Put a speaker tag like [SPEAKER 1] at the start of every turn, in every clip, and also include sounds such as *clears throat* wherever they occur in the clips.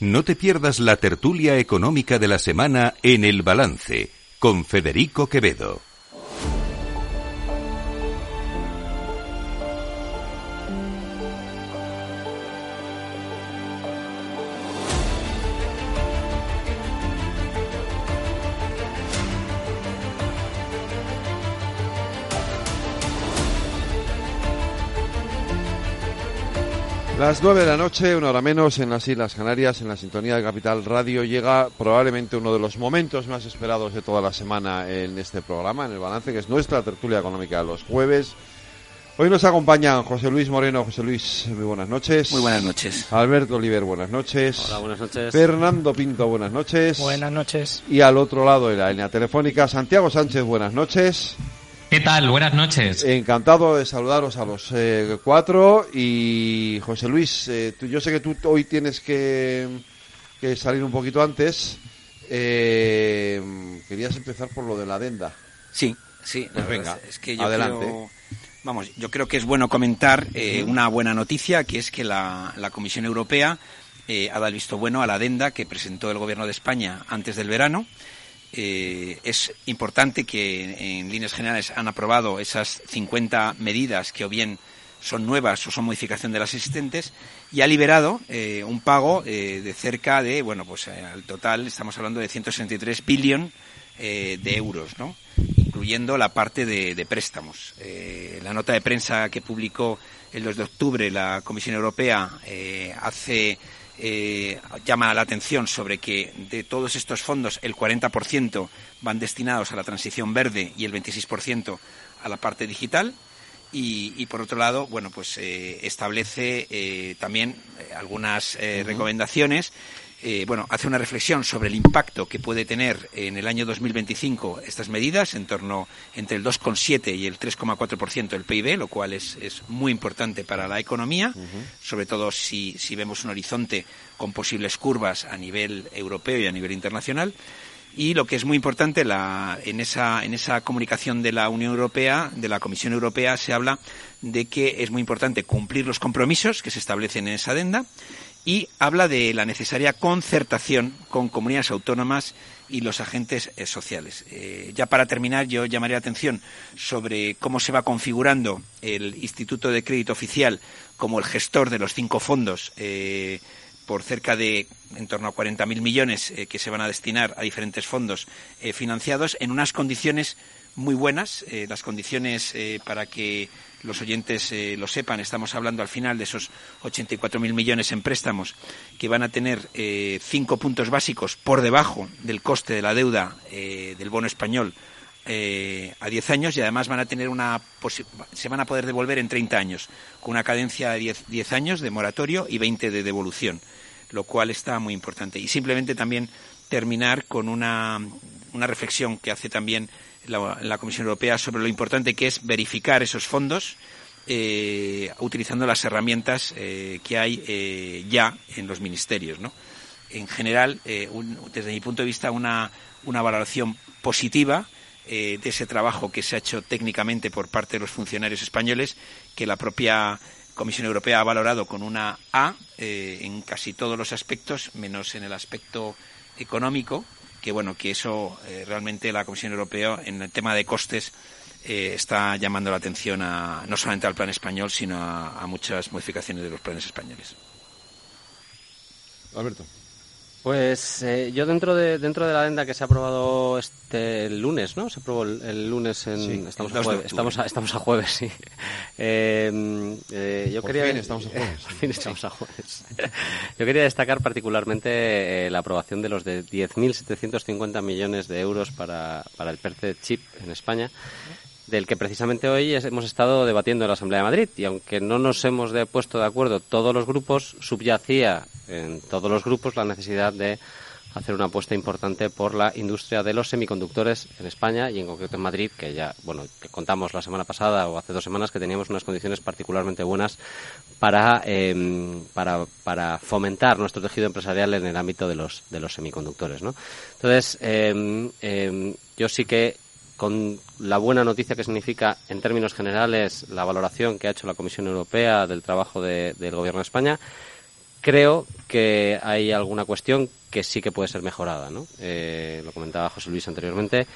[SPEAKER 1] No te pierdas la tertulia económica de la semana en El Balance con Federico Quevedo.
[SPEAKER 2] Las nueve de la noche, una hora menos, en las Islas Canarias, en la sintonía de Capital Radio, llega probablemente uno de los momentos más esperados de toda la semana en este programa, en el balance, que es nuestra tertulia económica de los jueves. Hoy nos acompañan José Luis Moreno. José Luis, muy buenas noches.
[SPEAKER 3] Muy buenas noches.
[SPEAKER 2] Alberto Oliver, buenas noches.
[SPEAKER 4] Hola, buenas noches.
[SPEAKER 2] Fernando Pinto, buenas noches.
[SPEAKER 5] Buenas noches.
[SPEAKER 2] Y al otro lado de la línea telefónica, Santiago Sánchez, buenas noches.
[SPEAKER 6] ¿Qué tal? Buenas noches.
[SPEAKER 2] Encantado de saludaros a los eh, cuatro y José Luis, eh, tú- yo sé que tú hoy tienes que, que salir un poquito antes. Eh, querías empezar por lo de la adenda.
[SPEAKER 3] Sí, sí.
[SPEAKER 2] Pues venga,
[SPEAKER 3] es que yo
[SPEAKER 2] adelante.
[SPEAKER 3] creo- vamos, yo creo que es bueno comentar eh, una buena noticia, que es que la, la Comisión Europea eh, ha dado el visto bueno a la adenda que presentó el Gobierno de España antes del verano. Eh, es importante que en líneas generales han aprobado esas 50 medidas que o bien son nuevas o son modificación de las existentes y ha liberado eh, un pago eh, de cerca de, bueno, pues al total estamos hablando de 163 billones de euros, ¿no? incluyendo la parte de, de préstamos. La nota de prensa que publicó el 2 de octubre la Comisión Europea hace eh, llama la atención sobre que de todos estos fondos el 40% van destinados a la transición verde y el 26% a la parte digital. Y, y, por otro lado, bueno, pues eh, establece eh, también eh, algunas recomendaciones. Eh, bueno, hace una reflexión sobre el impacto que puede tener en el año 2025 estas medidas, en torno entre el 2,7 y el 3,4% del PIB, lo cual es, es, muy importante para la economía, sobre todo si, si vemos un horizonte con posibles curvas a nivel europeo y a nivel internacional. Y lo que es muy importante, la, en, esa, en esa comunicación de la Unión Europea, de la Comisión Europea, se habla de que es muy importante cumplir los compromisos que se establecen en esa adenda y habla de la necesaria concertación con comunidades autónomas y los agentes eh, sociales. Eh, ya para terminar, yo llamaría la atención sobre cómo se va configurando el Instituto de Crédito Oficial como el gestor de los cinco fondos. Eh, por cerca de en torno a 40.000 millones que se van a destinar a diferentes fondos financiados en unas condiciones muy buenas. Eh, las condiciones eh, para que los oyentes eh, lo sepan, estamos hablando al final de esos 84.000 millones en préstamos que van a tener cinco puntos básicos por debajo del coste de la deuda del bono español a 10 años y además van a tener una se van a poder devolver en 30 años con una cadencia de 10, 10 años de moratorio y 20 de devolución lo cual está muy importante. Y simplemente también terminar con una, una reflexión que hace también la, la, Comisión Europea sobre lo importante que es verificar esos fondos eh, utilizando las herramientas eh, que hay eh, ya en los ministerios. ¿no? En general, un, desde mi punto de vista, una, una valoración positiva de ese trabajo que se ha hecho técnicamente por parte de los funcionarios españoles, que la propia Comisión Europea ha valorado con una A en casi todos los aspectos, menos en el aspecto económico, que bueno, que eso eh, realmente la Comisión Europea en el tema de costes eh, está llamando la atención a, no solamente al plan español, sino a, a muchas modificaciones de los planes españoles.
[SPEAKER 2] Alberto.
[SPEAKER 4] Pues eh, yo dentro de dentro de la adenda que se ha aprobado este el lunes, ¿no? Se aprobó el, el lunes en
[SPEAKER 3] Sí,
[SPEAKER 4] estamos a
[SPEAKER 3] 2 de
[SPEAKER 4] jueves, estamos a, estamos a jueves, sí. *laughs* Eh, eh, yo
[SPEAKER 2] Por
[SPEAKER 4] quería
[SPEAKER 2] fin estamos a *laughs* jueves.
[SPEAKER 4] Por fin estamos a jueves. *laughs* yo quería destacar particularmente eh, la aprobación de los de 10.750 millones de euros para para el PERTE chip en España del que precisamente hoy hemos estado debatiendo en la Asamblea de Madrid y aunque no nos hemos puesto de acuerdo todos los grupos, subyacía en todos los grupos la necesidad de hacer una apuesta importante por la industria de los semiconductores en España y en concreto en Madrid, que ya, bueno, que contamos la semana pasada o hace dos semanas que teníamos unas condiciones particularmente buenas para, eh, para, para fomentar nuestro tejido empresarial en el ámbito de los, de los semiconductores, ¿no? Entonces, eh, eh, yo sí que con la buena noticia que significa, en términos generales, la valoración que ha hecho la Comisión Europea del trabajo de- del Gobierno de España, creo que hay alguna cuestión que sí que puede ser mejorada, ¿no? Eh, lo comentaba José Luis anteriormente.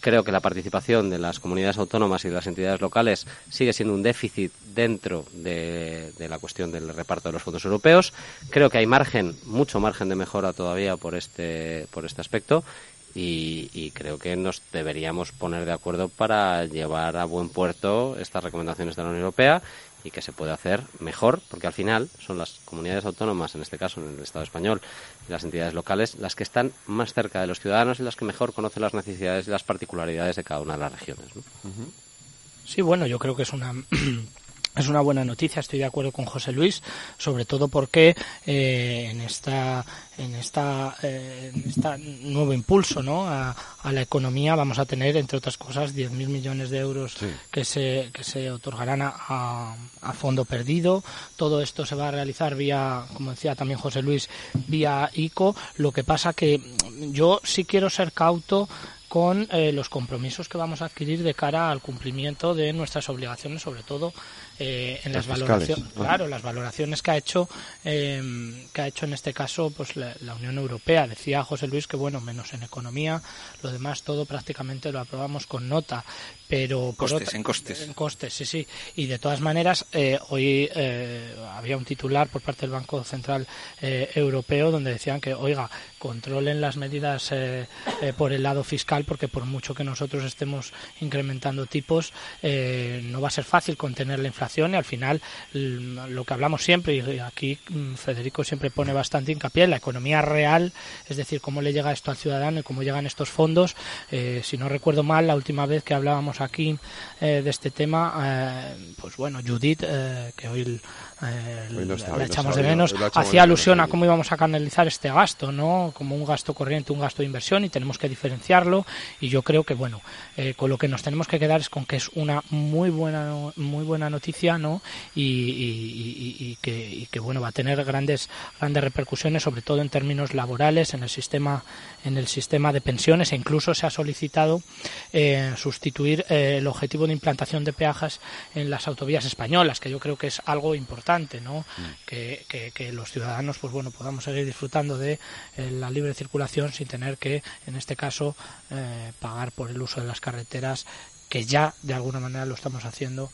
[SPEAKER 4] Creo que la participación de las comunidades autónomas y de las entidades locales sigue siendo un déficit dentro de, la cuestión del reparto de los fondos europeos. Creo que hay margen, mucho margen de mejora todavía por este, por este aspecto y, creo que nos deberíamos poner de acuerdo para llevar a buen puerto estas recomendaciones de la Unión Europea y que se puede hacer mejor, porque al final son las comunidades autónomas, en este caso en el Estado español, y las entidades locales, las que están más cerca de los ciudadanos y las que mejor conocen las necesidades y las particularidades de cada una de las regiones.
[SPEAKER 5] Sí, bueno, yo creo que es una *clears throat* es una buena noticia, estoy de acuerdo con José Luis, sobre todo porque eh, en esta en esta eh, este nuevo impulso ¿no? A, la economía vamos a tener entre otras cosas 10.000 millones de euros que se que se otorgarán a, a, fondo perdido. Todo esto se va a realizar vía como decía también José Luis vía ICO lo que pasa que yo sí quiero ser cauto con eh, los compromisos que vamos a adquirir de cara al cumplimiento de nuestras obligaciones, sobre todo eh, en las, valoraciones, claro, las valoraciones que ha hecho em, que ha hecho en este caso pues la, Unión Europea. Decía José Luis que bueno, menos en economía, lo demás todo prácticamente lo aprobamos con nota, pero
[SPEAKER 3] por costes, en costes.
[SPEAKER 5] En costes, sí, sí. Y de todas maneras, eh, hoy eh, había un titular por parte del Banco Central Europeo donde decían que, oiga, controlen las medidas por el lado fiscal porque por mucho que nosotros estemos incrementando tipos, no va a ser fácil contener la inflación y al final lo que hablamos siempre y aquí mm, Federico siempre pone bastante hincapié en la economía real, es decir, cómo le llega esto al ciudadano y cómo llegan estos fondos. Eh, si no recuerdo mal, la última vez que hablábamos aquí eh, de este tema, eh, pues bueno, Judith, que hoy la echamos de menos, hacía alusión a cómo íbamos a canalizar este gasto, ¿no? Como un gasto corriente, un gasto de inversión y tenemos que diferenciarlo. Y yo creo que bueno, con lo que nos tenemos que quedar es con que es una muy buena muy buena noticia y, que, bueno va a tener grandes grandes repercusiones sobre todo en términos laborales en el sistema en el sistema de pensiones e incluso se ha solicitado eh, sustituir eh, el objetivo de implantación de peajes en las autovías españolas que yo creo que es algo importante no mm. que, los ciudadanos pues bueno podamos seguir disfrutando de eh, la libre circulación sin tener que en este caso pagar por el uso de las carreteras que ya de alguna manera lo estamos haciendo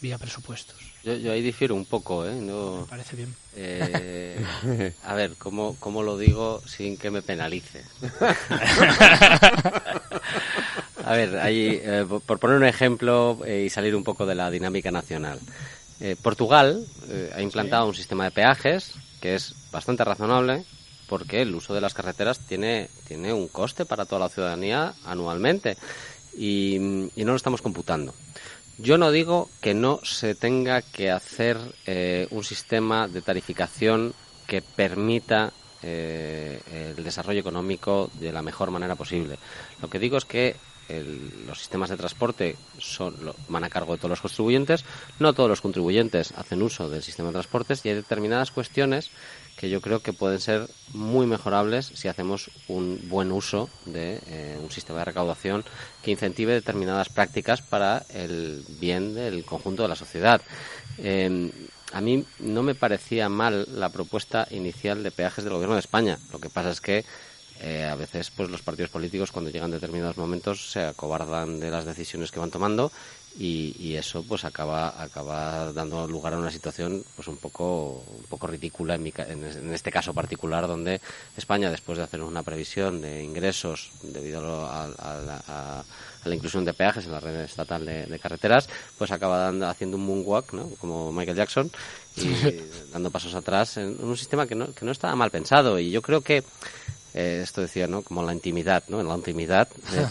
[SPEAKER 5] vía presupuestos.
[SPEAKER 4] Yo, ahí difiero un poco, ¿eh? No,
[SPEAKER 5] me parece bien.
[SPEAKER 4] Eh, *laughs* a ver, ¿cómo, ¿cómo lo digo sin que me penalice? *laughs* a ver, ahí, eh, por poner un ejemplo y salir un poco de la dinámica nacional. Portugal ha implantado un sistema de peajes que es bastante razonable, porque el uso de las carreteras tiene, tiene un coste para toda la ciudadanía anualmente y, no lo estamos computando. Yo no digo que no se tenga que hacer eh, un sistema de tarificación que permita eh, el desarrollo económico de la mejor manera posible. Lo que digo es que los sistemas de transporte son, van a cargo de todos los contribuyentes. No todos los contribuyentes hacen uso del sistema de transportes y hay determinadas cuestiones que yo creo que pueden ser muy mejorables si hacemos un buen uso de eh, un sistema de recaudación que incentive determinadas prácticas para el bien del conjunto de la sociedad. Em, a mí no me parecía mal la propuesta inicial de peajes del Gobierno de España. Lo que pasa es que eh, a veces pues los partidos políticos cuando llegan determinados momentos se acobardan de las decisiones que van tomando y, eso pues acaba acaba dando lugar a una situación pues un poco un poco ridícula en, en, este caso particular donde España después de hacer una previsión de ingresos debido a, la, inclusión de peajes en la red estatal de, carreteras pues acaba dando, haciendo un moonwalk ¿no? como Michael Jackson y *laughs* dando pasos atrás en un sistema que no, que no estaba mal pensado y yo creo que eh, esto decía, ¿no? Como la intimidad, ¿no? En la intimidad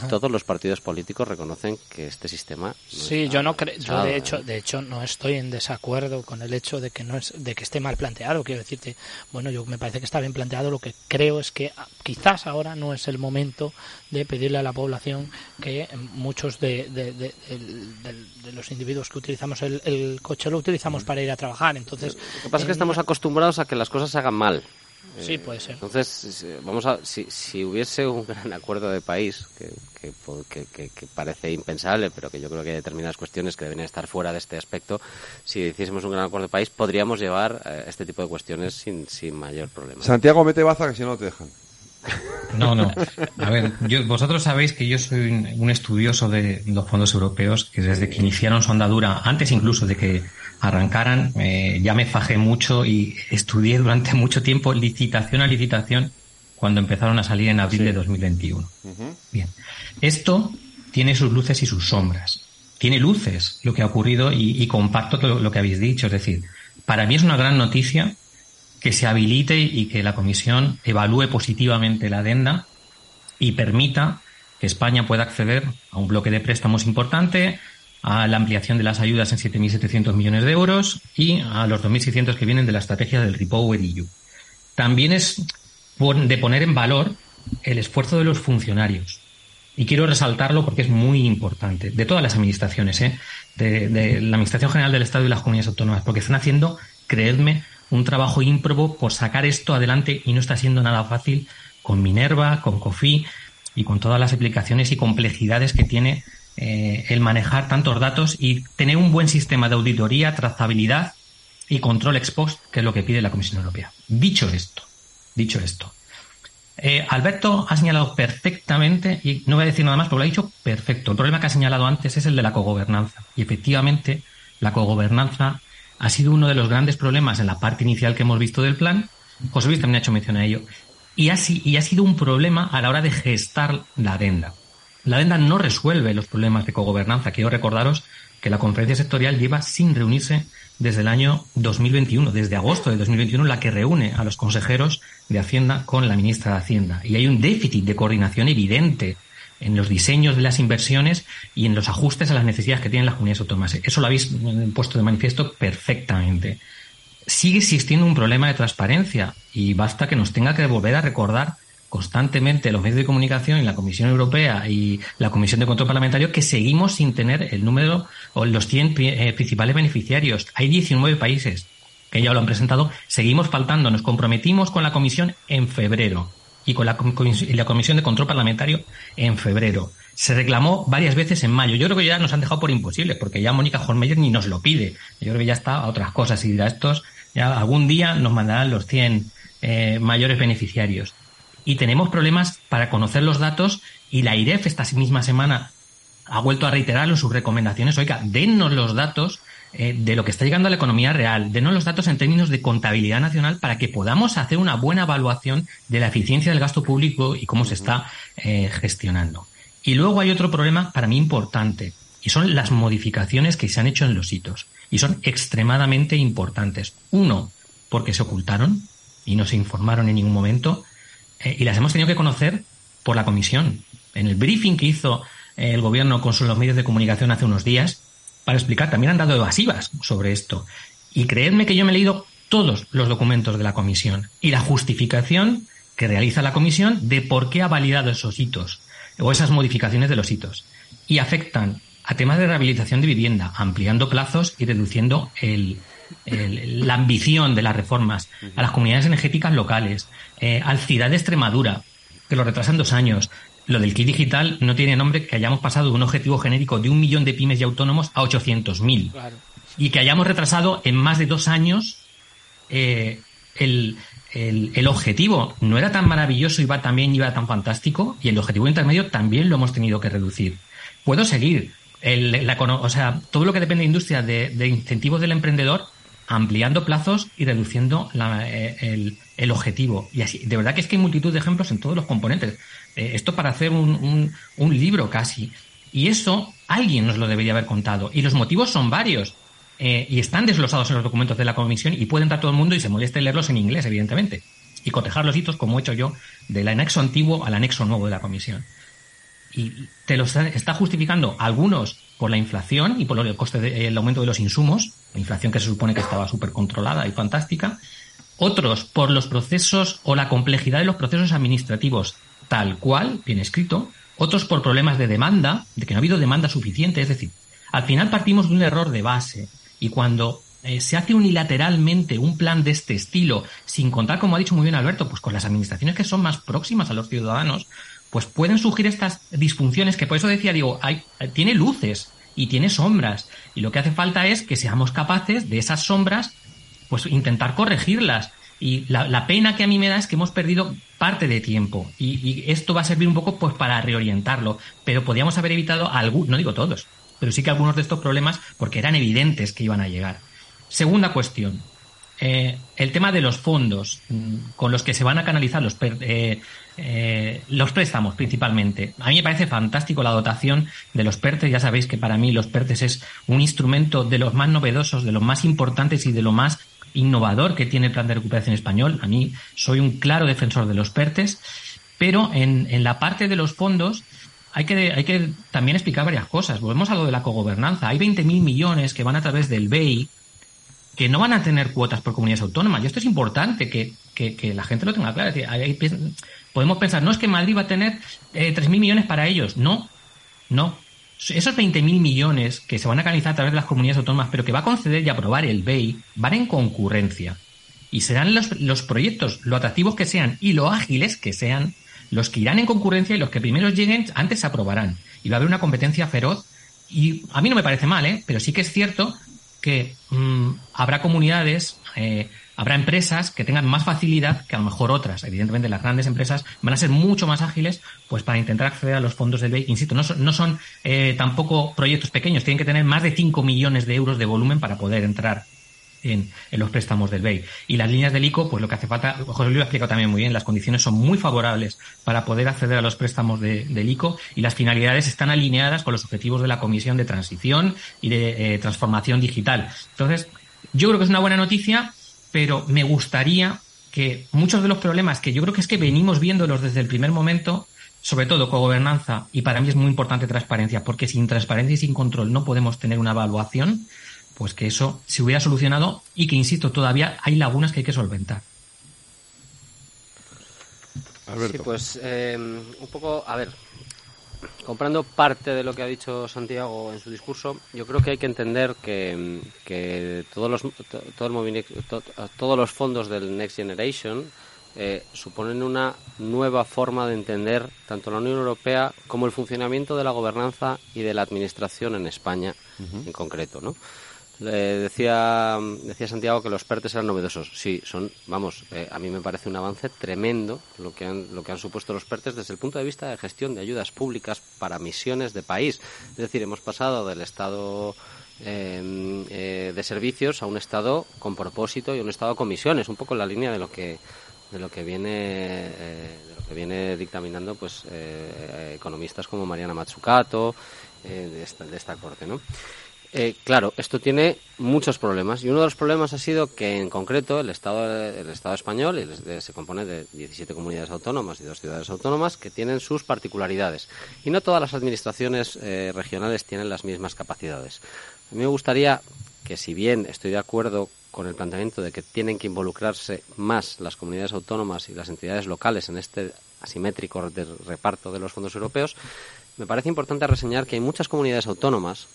[SPEAKER 4] todos los partidos políticos reconocen que este sistema.
[SPEAKER 5] sí, yo no creo, yo de hecho, de hecho no estoy en desacuerdo con el hecho de que no es, de que esté mal planteado. Quiero decirte, bueno, yo me parece que está bien planteado. Lo que creo es que ah, quizás ahora no es el momento de pedirle a la población que muchos de, de, los individuos que utilizamos el, coche lo utilizamos para ir a trabajar. Entonces,
[SPEAKER 4] lo que pasa es que estamos acostumbrados a que las cosas se hagan mal.
[SPEAKER 5] Sí, puede ser.
[SPEAKER 4] Entonces, vamos a, si, si hubiese un gran acuerdo de país, que, que, que, que, parece impensable, pero que yo creo que hay determinadas cuestiones que deben estar fuera de este aspecto, si hiciésemos un gran acuerdo de país, podríamos llevar eh, este tipo de cuestiones sin, sin mayor problema.
[SPEAKER 2] Santiago, mete baza que si no te dejan.
[SPEAKER 6] No, no. *laughs* A ver, vosotros sabéis que yo soy un, estudioso de los fondos europeos, que desde que iniciaron su andadura, antes incluso de que arrancaran, eh, ya me fajé mucho y estudié durante *laughs* mucho tiempo licitación a licitación cuando empezaron a salir en abril de 2021. Bien. Esto tiene sus luces y sus sombras. Tiene luces lo que ha ocurrido y, comparto lo que habéis dicho. Es decir, para mí es una gran noticia que se habilite y que la Comisión evalúe positivamente la adenda y permita que España pueda acceder a un bloque de préstamos importante, a la ampliación de las ayudas en 7.700 millones de euros y a los 2.600 que vienen de la estrategia del Repower EU. También es de poner en valor el esfuerzo de los funcionarios. Y quiero resaltarlo porque es muy importante, de todas las administraciones, ¿eh? de, de la Administración General del Estado y las comunidades autónomas, porque están haciendo, creedme, un trabajo ímprobo por sacar esto adelante y no está siendo nada fácil con Minerva, con COFI y con todas las aplicaciones y complejidades que tiene eh, el manejar tantos datos y tener un buen sistema de auditoría, trazabilidad y control ex post, que es lo que pide la Comisión Europea. Dicho esto, dicho esto, eh, Alberto ha señalado perfectamente, y no voy a decir nada más porque lo ha dicho perfecto. El problema que ha señalado antes es el de la cogobernanza. Y efectivamente, la cogobernanza ha sido uno de los grandes problemas en la parte inicial que hemos visto del plan. José Luis también ha hecho mención a ello. Y ha, y ha sido un problema a la hora de gestar la adenda. La adenda no resuelve los problemas de cogobernanza. Quiero recordaros que la conferencia sectorial lleva sin reunirse desde el año 2021, desde agosto de 2021, la que reúne a los consejeros de Hacienda con la ministra de Hacienda. Y hay un déficit de coordinación evidente en los diseños de las inversiones y en los ajustes a las necesidades que tienen las comunidades autónomas. Eso lo habéis puesto de manifiesto perfectamente. Sigue existiendo un problema de transparencia y basta que nos tenga que volver a recordar constantemente los medios de comunicación y la Comisión Europea y la Comisión de Control Parlamentario que seguimos sin tener el número o los 100 eh, principales beneficiarios. Hay 19 países que ya lo han presentado. Seguimos faltando. Nos comprometimos con la Comisión en febrero y con la, la Comisión de Control Parlamentario en febrero. Se reclamó varias veces en mayo. Yo creo que ya nos han dejado por imposible, porque ya Mónica Holmeyer ni nos lo pide. Yo creo que ya está a otras cosas y dirá, estos ya algún día nos mandarán los 100 eh, mayores beneficiarios. Y tenemos problemas para conocer los datos y la IREF esta misma semana ha vuelto a reiterarlo en sus recomendaciones. Oiga, dennos los datos eh, de lo que está llegando a la economía real, denos los datos en términos de contabilidad nacional para que podamos hacer una buena evaluación de la eficiencia del gasto público y cómo se está eh, gestionando. Y luego hay otro problema para mí importante, y son las modificaciones que se han hecho en los hitos, y son extremadamente importantes. Uno, porque se ocultaron y no se informaron en ningún momento, eh, y las hemos tenido que conocer por la comisión. En el briefing que hizo el gobierno con los medios de comunicación hace unos días, para explicar. También han dado evasivas sobre esto. Y creedme que yo me he leído todos los documentos de la comisión y la justificación que realiza la comisión de por qué ha validado esos hitos o esas modificaciones de los hitos. Y afectan a temas de rehabilitación de vivienda, ampliando plazos y reduciendo el, la ambición de las reformas, a las comunidades energéticas locales, eh, al CIDAD de Extremadura, que lo retrasan dos años, lo del kit digital no tiene nombre que hayamos pasado de un objetivo genérico de un millón de pymes y autónomos a 800.000. Y que hayamos retrasado en más de dos años eh, el, el, objetivo. No era tan maravilloso, iba también iba tan fantástico y el objetivo intermedio también lo hemos tenido que reducir. Puedo seguir. El, o sea, todo lo que depende de industria, de, de incentivos del emprendedor, ampliando plazos y reduciendo eh, el, el, objetivo. Y así, de verdad que es que hay multitud de ejemplos en todos los componentes. Eh, esto para hacer un, un, libro casi. Y eso alguien nos lo debería haber contado. Y los motivos son varios. Eh, y están desglosados en los documentos de la comisión y pueden dar todo el mundo y se moleste leerlos en inglés, evidentemente. Y cotejar los hitos, como he hecho yo, del anexo antiguo al anexo nuevo de la comisión. Y te lo está, justificando algunos por la inflación y por el coste del aumento de los insumos, la inflación que se supone que estaba súper controlada y fantástica, otros por los procesos o la complejidad de los procesos administrativos tal cual, bien escrito, otros por problemas de demanda, de que no ha habido demanda suficiente, es decir, al final partimos de un error de base. Y cuando eh, se hace unilateralmente un plan de este estilo, sin contar, como ha dicho muy bien Alberto, pues con las administraciones que son más próximas a los ciudadanos, pues pueden surgir estas disfunciones que por eso decía, digo, hay, tiene luces y tiene sombras. Y lo que hace falta es que seamos capaces de esas sombras, pues intentar corregirlas. Y la, pena que a mí me da es que hemos perdido parte de tiempo. Y, esto va a servir un poco pues para reorientarlo. Pero podíamos haber evitado algunos, no digo todos, pero sí que algunos de estos problemas porque eran evidentes que iban a llegar. Segunda cuestión. Eh, el tema de los fondos mm, con los que se van a canalizar los, eh, eh, los préstamos principalmente. A mí me parece fantástico la dotación de los PERTES. Ya sabéis que para mí los PERTES es un instrumento de los más novedosos, de los más importantes y de lo más innovador que tiene el Plan de Recuperación Español. A mí soy un claro defensor de los PERTES, pero en, la parte de los fondos hay que, hay que también explicar varias cosas. Volvemos a lo de la cogobernanza. Hay 20.000 millones que van a través del BEI que no van a tener cuotas por comunidades autónomas. Y esto es importante que, que, la gente lo tenga claro. podemos pensar, no es que Madrid va a tener eh, 3.000 millones para ellos. No, no. Esos 20.000 millones que se van a canalizar a través de las comunidades autónomas, pero que va a conceder y aprobar el BEI, van en concurrencia. Y serán los, los proyectos, lo atractivos que sean y lo ágiles que sean, los que irán en concurrencia y los que primero lleguen antes se aprobarán. Y va a haber una competencia feroz. Y a mí no me parece mal, ¿eh? pero sí que es cierto que mm, habrá comunidades, eh, habrá empresas que tengan más facilidad que a lo mejor otras. Evidentemente, las grandes empresas van a ser mucho más ágiles pues para intentar acceder a los fondos del BEI. Insisto, no son, no son eh, tampoco proyectos pequeños, tienen que tener más de 5 millones de euros de volumen para poder entrar en, los préstamos del BEI. Y las líneas del ICO, pues lo que hace falta, José Luis lo ha explicado también muy bien, las condiciones son muy favorables para poder acceder a los préstamos del ICO y las finalidades están alineadas con los objetivos de la Comisión de Transición y de eh, Transformación Digital. Entonces, yo creo que es una buena noticia, pero me gustaría que muchos de los problemas que yo creo que es que venimos viéndolos desde el primer momento, sobre todo con gobernanza, y para mí es muy importante transparencia, porque sin transparencia y sin control no podemos tener una evaluación, pues que eso se hubiera solucionado y que, insisto, todavía hay lagunas que hay que solventar.
[SPEAKER 4] Sí, pues eh, un poco, a ver, comprando parte de lo que ha dicho Santiago en su discurso, yo creo que hay que entender que, todos, los, todo el todos los fondos del Next Generation eh, suponen una nueva forma de entender tanto la Unión Europea como el funcionamiento de la gobernanza y de la administración en España en concreto, ¿no? Decía, decía Santiago que los PERTES eran novedosos. Sí, son, vamos, eh, a mí me parece un avance tremendo lo que, han, lo que han supuesto los PERTES desde el punto de vista de gestión de ayudas públicas para misiones de país. Es decir, hemos pasado del Estado em, eh, de servicios a un Estado con propósito y un Estado con misiones, un poco en la línea de lo que de lo que viene eh, de lo que viene dictaminando pues economistas como Mariana Matsukato de esta, de esta corte, ¿no? Eh, claro, esto tiene muchos problemas y uno de los problemas ha sido que en concreto el Estado, el Estado español se compone de 17 comunidades autónomas y dos ciudades autónomas que tienen sus particularidades y no todas las administraciones eh, regionales tienen las mismas capacidades. A mí me gustaría que si bien estoy de acuerdo con el planteamiento de que tienen que involucrarse más las comunidades autónomas y las entidades locales en este asimétrico reparto de los fondos europeos, me parece importante reseñar que hay muchas comunidades autónomas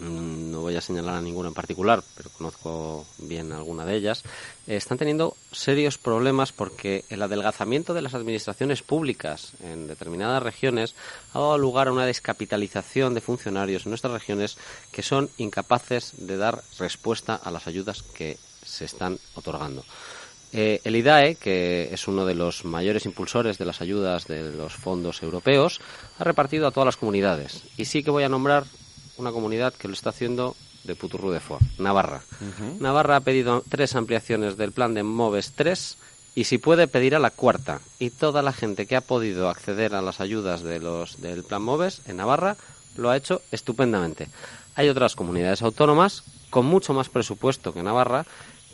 [SPEAKER 4] no voy a señalar a ninguna en particular, pero conozco bien alguna de ellas, eh, están teniendo serios problemas porque el adelgazamiento de las administraciones públicas en determinadas regiones ha dado lugar a una descapitalización de funcionarios en nuestras regiones que son incapaces de dar respuesta a las ayudas que se están otorgando. Eh, el IDAE, que es uno de los mayores impulsores de las ayudas de los fondos europeos, ha repartido a todas las comunidades. Y sí que voy a nombrar una comunidad que lo está haciendo de Puturru de Foix, Navarra. Navarra ha pedido tres ampliaciones del plan de MOVES 3 y si puede pedir a la cuarta. Y toda la gente que ha podido acceder a las ayudas de los, del plan MOVES en Navarra lo ha hecho estupendamente. Hay otras comunidades autónomas con mucho más presupuesto que Navarra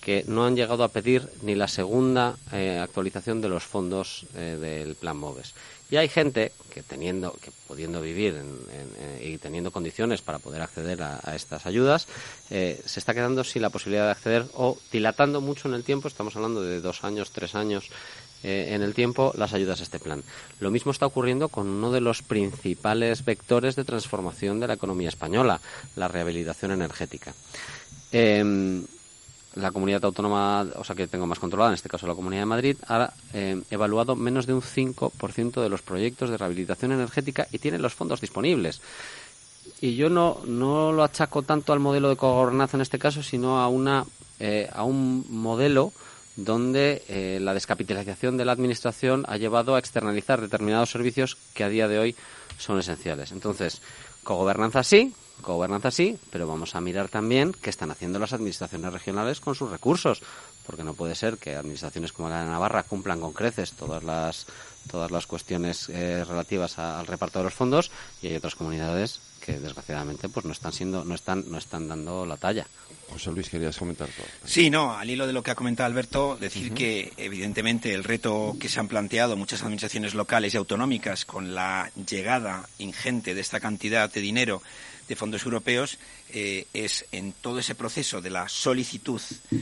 [SPEAKER 4] que no han llegado a pedir ni la segunda eh, actualización de los fondos eh, del plan MOVES. Y hay gente que teniendo, que pudiendo vivir eh, y teniendo condiciones para poder acceder a, estas ayudas, se está quedando sin la posibilidad de acceder o dilatando mucho en el tiempo, estamos hablando de dos años, tres años en el tiempo, las ayudas a este plan. Lo mismo está ocurriendo con uno de los principales vectores de transformación de la economía española, la rehabilitación energética. Em, la comunidad autónoma, o sea, que tengo más controlada, en este caso la Comunidad de Madrid, ha eh, evaluado menos de un 5% de los proyectos de rehabilitación energética y tiene los fondos disponibles. Y yo no, no lo achaco tanto al modelo de cogobernanza en este caso, sino a, una, eh, a un modelo donde eh, la descapitalización de la Administración ha llevado a externalizar determinados servicios que a día de hoy son esenciales. Entonces, cogobernanza sí, Gobernanza sí, pero vamos a mirar también qué están haciendo las administraciones regionales con sus recursos, porque no puede ser que administraciones como la de Navarra cumplan con creces todas las todas las cuestiones eh, relativas al reparto de los fondos y hay otras comunidades que desgraciadamente pues no están siendo no están no están dando la talla.
[SPEAKER 2] José Luis querías comentar todo.
[SPEAKER 3] Sí, no, al hilo de lo que ha comentado Alberto, decir que evidentemente el reto que se han planteado muchas administraciones locales y autonómicas con la llegada ingente de esta cantidad de dinero de fondos europeos eh, es en todo ese proceso de la solicitud,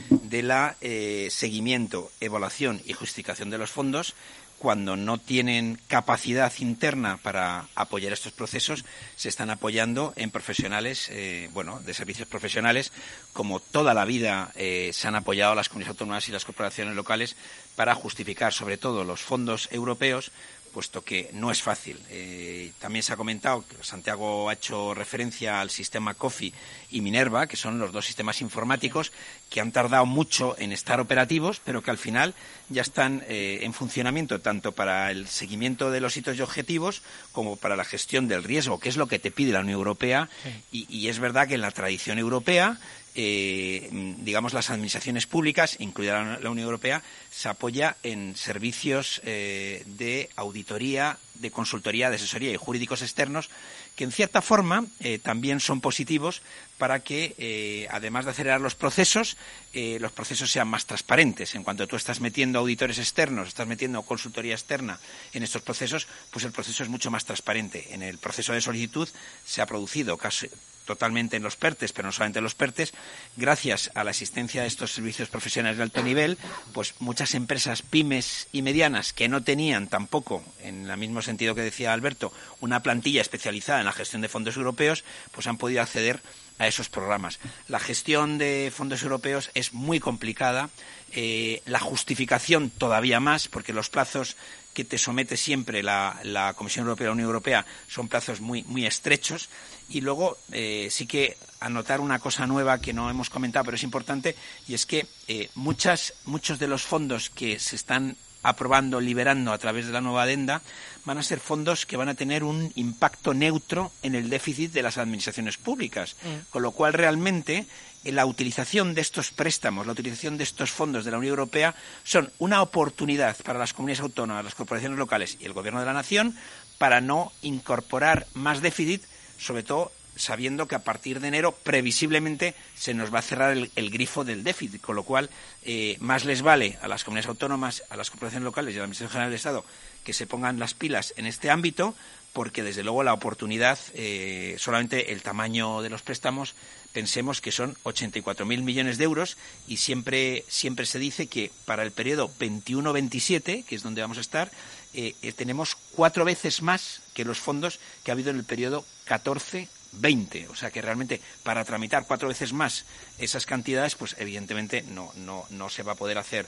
[SPEAKER 3] de la eh, seguimiento, evaluación y justificación de los fondos, cuando no tienen capacidad interna para apoyar estos procesos, se están apoyando en profesionales, eh, bueno, de servicios profesionales, como toda la vida se han apoyado las comunidades autónomas y las corporaciones locales para justificar, sobre todo, los fondos europeos puesto que no es fácil. Eh, también se ha comentado que Santiago ha hecho referencia al sistema COFI y Minerva, que son los dos sistemas informáticos que han tardado mucho en estar operativos, pero que al final ya están eh, en funcionamiento tanto para el seguimiento de los hitos y objetivos como para la gestión del riesgo, que es lo que te pide la Unión Europea. Y, y es verdad que en la tradición europea eh, digamos, las administraciones públicas, incluida la Unión Europea, se apoya en servicios eh, de auditoría, de consultoría, de asesoría y jurídicos externos, que en cierta forma eh, también son positivos para que, además de acelerar los procesos, los procesos sean más transparentes. En cuanto tú estás metiendo auditores externos, estás metiendo consultoría externa en estos procesos, pues el proceso es mucho más transparente. En el proceso de solicitud se ha producido casi totalmente en los PERTES, pero no solamente en los PERTES, gracias a la existencia de estos servicios profesionales de alto nivel, pues muchas empresas pymes y medianas que no tenían tampoco, en el mismo sentido que decía Alberto, una plantilla especializada en la gestión de fondos europeos, pues han podido acceder a esos programas. La gestión de fondos europeos es muy complicada, eh, la justificación todavía más, porque los plazos que te somete siempre la, Comisión Europea y la Unión Europea son plazos muy, muy estrechos. Y luego eh, sí que anotar una cosa nueva que no hemos comentado, pero es importante, y es que eh, muchas, muchos de los fondos que se están aprobando, liberando a través de la nueva adenda, van a ser fondos que van a tener un impacto neutro en el déficit de las administraciones públicas. Mm. Con lo cual, realmente, la utilización de estos préstamos, la utilización de estos fondos de la Unión Europea son una oportunidad para las comunidades autónomas, las corporaciones locales y el Gobierno de la Nación para no incorporar más déficit, sobre todo sabiendo que a partir de enero previsiblemente se nos va a cerrar el, grifo del déficit, con lo cual eh, más les vale a las comunidades autónomas, a las corporaciones locales y a la Administración General del Estado que se pongan las pilas en este ámbito, porque desde luego la oportunidad, eh, solamente el tamaño de los préstamos, pensemos que son 84.000 millones de euros y siempre, siempre se dice que para el periodo 21-27, que es donde vamos a estar, eh, tenemos cuatro veces más que los fondos que ha habido en el periodo 14 20. O sea que realmente para tramitar cuatro veces más esas cantidades, pues evidentemente no, no, no se va a poder hacer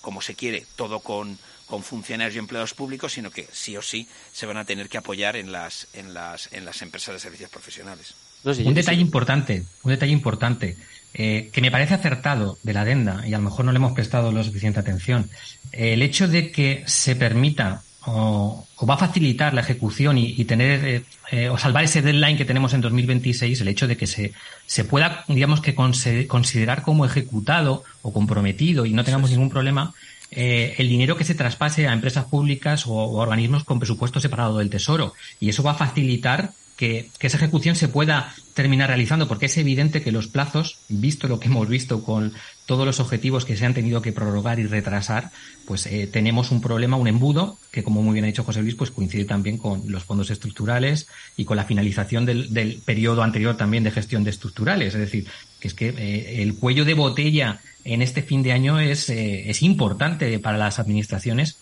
[SPEAKER 3] como se quiere, todo con, con funcionarios y empleados públicos, sino que sí o sí se van a tener que apoyar en las, en las, en las empresas de servicios profesionales.
[SPEAKER 6] un detalle importante, un detalle importante, eh, que me parece acertado de la adenda, y a lo mejor no le hemos prestado la suficiente atención, el hecho de que se permita o, va a facilitar la ejecución y, tener eh, eh, o salvar ese deadline que tenemos en 2026 el hecho de que se, se pueda digamos que considerar como ejecutado o comprometido y no tengamos ningún problema eh, el dinero que se traspase a empresas públicas o, o, organismos con presupuesto separado del tesoro. Y eso va a facilitar que, esa ejecución se pueda terminar realizando, porque es evidente que los plazos, visto lo que hemos visto con todos los objetivos que se han tenido que prorrogar y retrasar, pues eh, tenemos un problema, un embudo, que como muy bien ha dicho José Luis, pues coincide también con los fondos estructurales y con la finalización del, periodo anterior también de gestión de estructurales. Es decir, que es que eh, el cuello de botella en este fin de año es, eh, es importante para las administraciones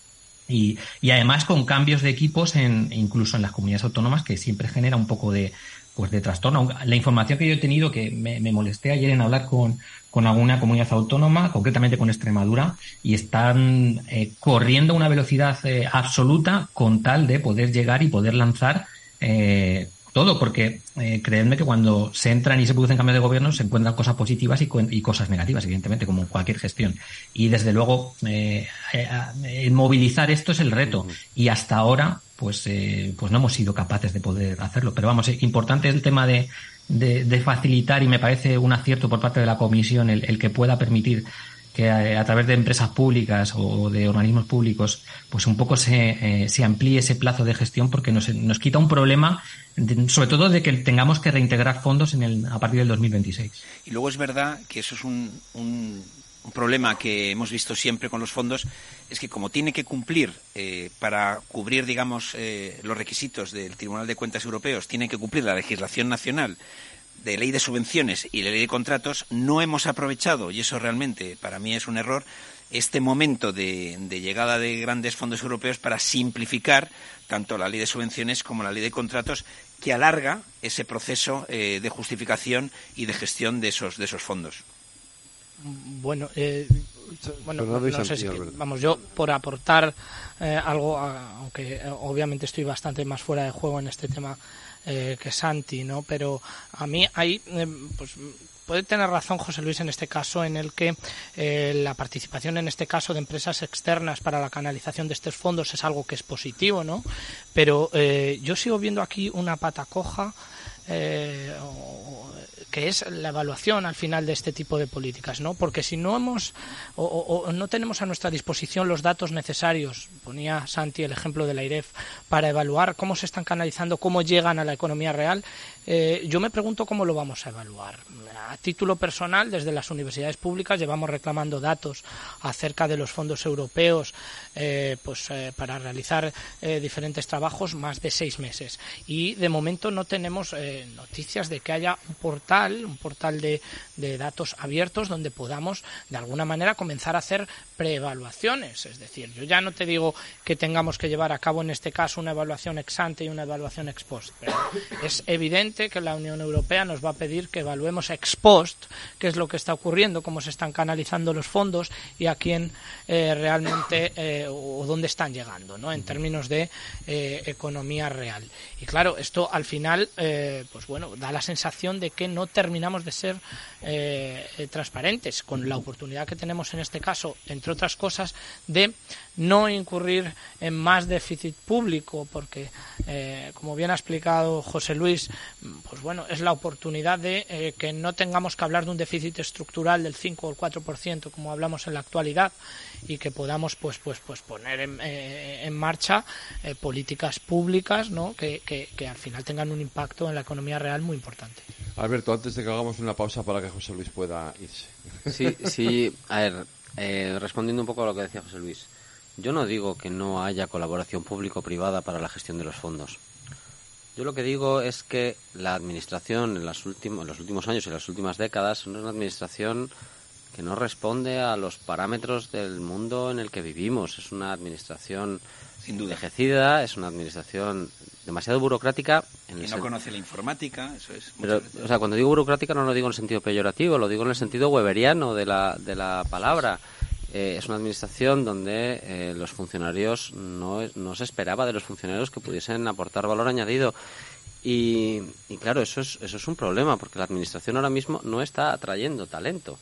[SPEAKER 6] y, y, además con cambios de equipos en, incluso en las comunidades autónomas que siempre genera un poco de pues de trastorno. La información que yo he tenido, que me, molesté ayer en hablar con, con, alguna comunidad autónoma, concretamente con Extremadura, y están eh, corriendo a una velocidad eh, absoluta con tal de poder llegar y poder lanzar eh, todo, porque eh, creedme que cuando se entran y se producen cambios de gobierno se encuentran cosas positivas y, cosas negativas, evidentemente, como cualquier gestión. Y desde luego, eh, eh, movilizar esto es el reto. Y hasta ahora, pues, pues no hemos sido capaces de poder hacerlo. Pero vamos, importante el tema de, de, facilitar y me parece un acierto por parte de la Comisión el que pueda permitir que a, través de empresas públicas o de organismos públicos, pues un poco se, eh, se amplíe ese plazo de gestión porque nos, nos quita un problema, sobre todo de que tengamos que reintegrar fondos en el, a partir del 2026.
[SPEAKER 3] Y luego es verdad que eso es un, un, problema que hemos visto siempre con los fondos, es que como tiene que cumplir eh, para cubrir, digamos, eh, los requisitos del Tribunal de Cuentas Europeos, tiene que cumplir la legislación nacional de ley de subvenciones y la ley de contratos no hemos aprovechado, y eso realmente para mí es un error, este momento de, llegada de grandes fondos europeos para simplificar tanto la ley de subvenciones como la ley de contratos que alarga ese proceso eh, de justificación y de gestión de esos, de esos fondos.
[SPEAKER 5] Bueno, eh, bueno no sé si, vamos, yo por aportar eh, algo, aunque obviamente estoy bastante más fuera de juego en este tema eh, que Santi, ¿no? Pero a mí ahí, eh, pues puede tener razón José Luis en este caso, en el que eh, la participación en este caso de empresas externas para la canalización de estos fondos es algo que es positivo, ¿no? Pero yo sigo viendo aquí una pata coja eh, que es la evaluación al final de este tipo de políticas, ¿no? Porque si no hemos o, no tenemos a nuestra disposición los datos necesarios, ponía Santi el ejemplo de la IREF, para evaluar cómo se están canalizando, cómo llegan a la economía real, eh, yo me pregunto cómo lo vamos a evaluar. A título personal, desde las universidades públicas llevamos reclamando datos acerca de los fondos europeos eh, pues, eh, para realizar diferentes trabajos más de seis meses. Y de momento no tenemos noticias de que haya un portal, un portal de, de datos abiertos donde podamos de alguna manera comenzar a hacer preevaluaciones. Es decir, yo ya no te digo que tengamos que llevar a cabo en este caso una evaluación ex ante y una evaluación ex post, pero es evidente que la Unión Europea nos va a pedir que evaluemos ex post qué es lo que está ocurriendo, cómo se están canalizando los fondos y a quién eh, realmente eh, o dónde están llegando, ¿no? En términos de eh, economía real. Y claro, esto al final, pues bueno, da la sensación de que no terminamos de ser transparentes con la oportunidad que tenemos en este caso, entre otras cosas, de no incurrir en más déficit público, porque, como bien ha explicado José Luis, pues bueno, es la oportunidad de eh, que no tengamos que hablar de un déficit estructural del 5 o el 4% como hablamos en la actualidad y que podamos pues pues pues poner en, eh, marcha eh, políticas públicas ¿no? Que, que, al final tengan un impacto en la economía real muy importante.
[SPEAKER 2] Alberto, antes de que hagamos una pausa para que Luis pueda irse.
[SPEAKER 4] Sí, sí, a ver, respondiendo un poco a lo que decía José Luis. Yo no digo que no haya colaboración público-privada para la gestión de los fondos. Yo lo que digo es que la administración en, los últimos años y en las últimas décadas es una administración que no responde a los parámetros del mundo en el que vivimos. Es una administración sin duda envejecida, es una administración demasiado burocrática.
[SPEAKER 3] En no conoce la informática, eso es.
[SPEAKER 4] Pero, o sea, cuando digo burocrática no lo digo en el sentido peyorativo, lo digo en el sentido weberiano de la, de la palabra. Eh, es una administración donde eh, los funcionarios no, no, se esperaba de los funcionarios que pudiesen aportar valor añadido. Y, claro, eso es, eso es un problema, porque la administración ahora mismo no está atrayendo talento.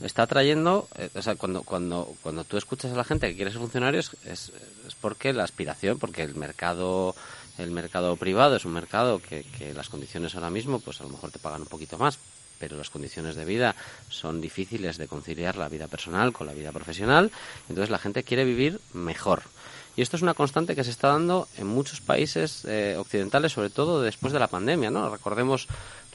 [SPEAKER 4] Está atrayendo, eh, o sea, cuando, cuando, cuando tú escuchas a la gente que quiere ser funcionario es, es, porque la aspiración, porque el mercado el mercado privado es un mercado que, que las condiciones ahora mismo, pues a lo mejor te pagan un poquito más, pero las condiciones de vida son difíciles de conciliar la vida personal con la vida profesional, entonces la gente quiere vivir mejor. Y esto es una constante que se está dando en muchos países eh, occidentales, sobre todo después de la pandemia, ¿no? Recordemos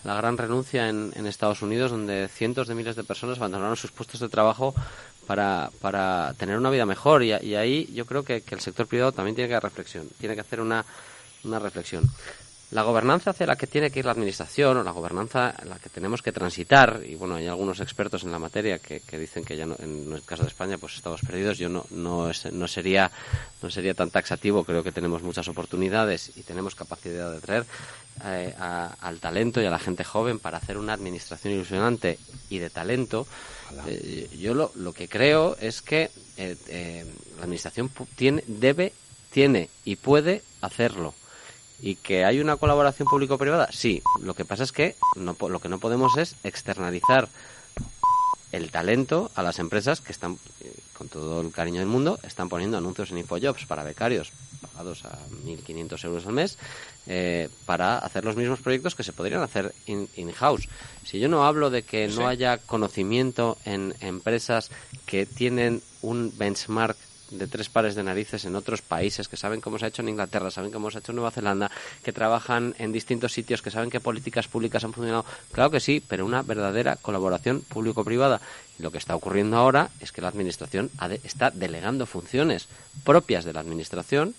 [SPEAKER 4] la gran renuncia en, Estados Unidos, donde cientos de miles de personas abandonaron sus puestos de trabajo para, para tener una vida mejor. Y, ahí yo creo que, el sector privado también tiene que reflexión, tiene que hacer una, una reflexión. la gobernanza hacia la que tiene que ir la administración o la gobernanza en la que tenemos que transitar, y bueno, hay algunos expertos en la materia que, dicen que ya no, en el caso de España pues estamos perdidos, yo no, no, no, sería, no sería tan taxativo, creo que tenemos muchas oportunidades y tenemos capacidad de atraer eh, al talento y a la gente joven para hacer una administración ilusionante y de talento. Eh, yo lo, lo, que creo es que eh, la administración tiene, debe, tiene y puede hacerlo ¿Y que hay una colaboración público-privada? Sí. Lo que pasa es que no, lo que no podemos es externalizar el talento a las empresas que están, eh, con todo el cariño del mundo, están poniendo anuncios en InfoJobs para becarios pagados a 1.500 euros al mes eh, para hacer los mismos proyectos que se podrían hacer in-house. si yo no hablo de que no haya conocimiento en empresas que tienen un benchmark de tres pares de narices en otros países, que saben cómo se ha hecho en Inglaterra, saben cómo se ha hecho en Nueva Zelanda, que trabajan en distintos sitios, que saben qué políticas públicas han funcionado. Claro que sí, pero una verdadera colaboración público-privada. Lo que está ocurriendo ahora es que la Administración está delegando funciones propias de la Administración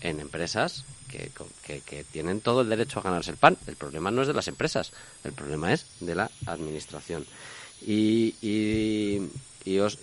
[SPEAKER 4] en empresas que, que, tienen todo el derecho a ganarse el pan. El problema no es de las empresas, el problema es de la Administración. y os,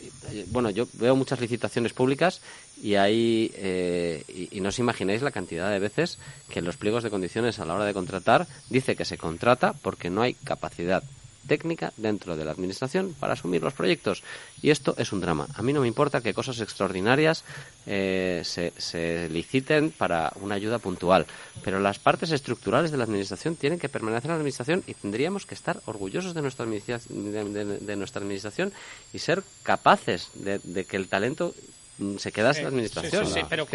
[SPEAKER 4] bueno, yo veo muchas licitaciones públicas y ahí eh, y, no os imagináis la cantidad de veces que en los pliegos de condiciones a la hora de contratar dice que se contrata porque no hay capacidad técnica dentro de la administración para asumir los proyectos. Y esto es un drama. A mí no me importa que cosas extraordinarias eh, se, se, liciten para una ayuda puntual, pero las partes estructurales de la administración tienen que permanecer en la administración y tendríamos que estar orgullosos de nuestra administración, de, nuestra administración y ser capaces de, que el talento mm, se quedase en la administración.
[SPEAKER 5] Sí, sí, pero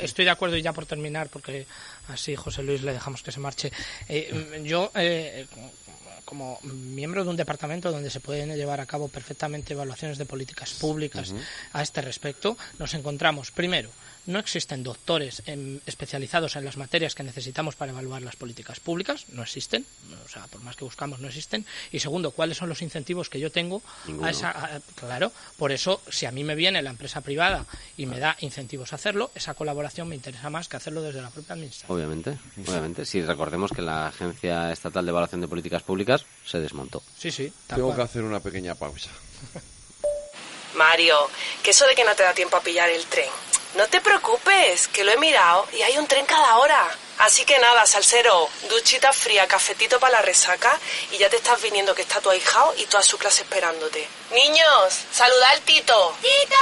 [SPEAKER 5] estoy de acuerdo y ya por terminar, porque así José Luis le dejamos que se marche. Eh, yo, eh, como miembro de un departamento donde se pueden llevar a cabo perfectamente evaluaciones de políticas públicas a este respecto, nos encontramos, primero, no existen doctores especializados en las materias que necesitamos para evaluar las políticas públicas, no existen, o sea, por más que buscamos no existen. Y segundo, ¿cuáles son los incentivos que yo tengo a esa claro, por eso si a mí me viene la empresa privada y me da incentivos a hacerlo, esa colaboración me interesa más que hacerlo desde la propia administración.
[SPEAKER 4] Obviamente, obviamente, si recordemos que la Agencia Estatal de Evaluación de Políticas Públicas se desmontó.
[SPEAKER 5] Sí, sí,
[SPEAKER 2] Tengo que hacer una pequeña pausa.
[SPEAKER 7] Mario, que eso de que no te da tiempo a pillar el tren no te preocupes, que lo he mirado y hay un tren cada hora. Así que nada, salsero, duchita fría, cafetito para la resaca y ya te estás viniendo que está tu ahijao y toda su clase esperándote. Niños, saluda al Tito. ¡Tito!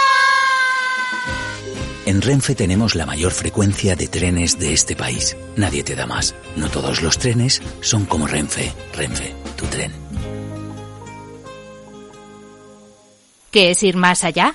[SPEAKER 8] En Renfe tenemos la mayor frecuencia de trenes de este país. Nadie te da más. No todos los trenes son como Renfe. Renfe, tu tren.
[SPEAKER 9] ¿Qué es ir más allá?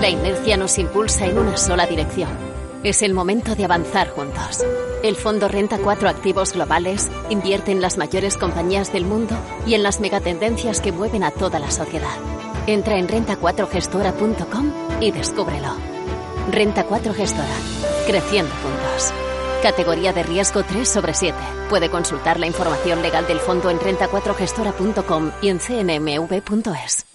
[SPEAKER 10] la inercia nos impulsa en una sola dirección. Es el momento de avanzar juntos. El Fondo Renta 4 Activos Globales invierte en las mayores compañías del mundo y en las megatendencias que mueven a toda la sociedad. Entra en renta4gestora.com y descúbrelo. Renta 4 Gestora. Creciendo juntos. Categoría de riesgo 3 sobre 7. Puede consultar la información legal del fondo en renta4gestora.com y en cnmv.es.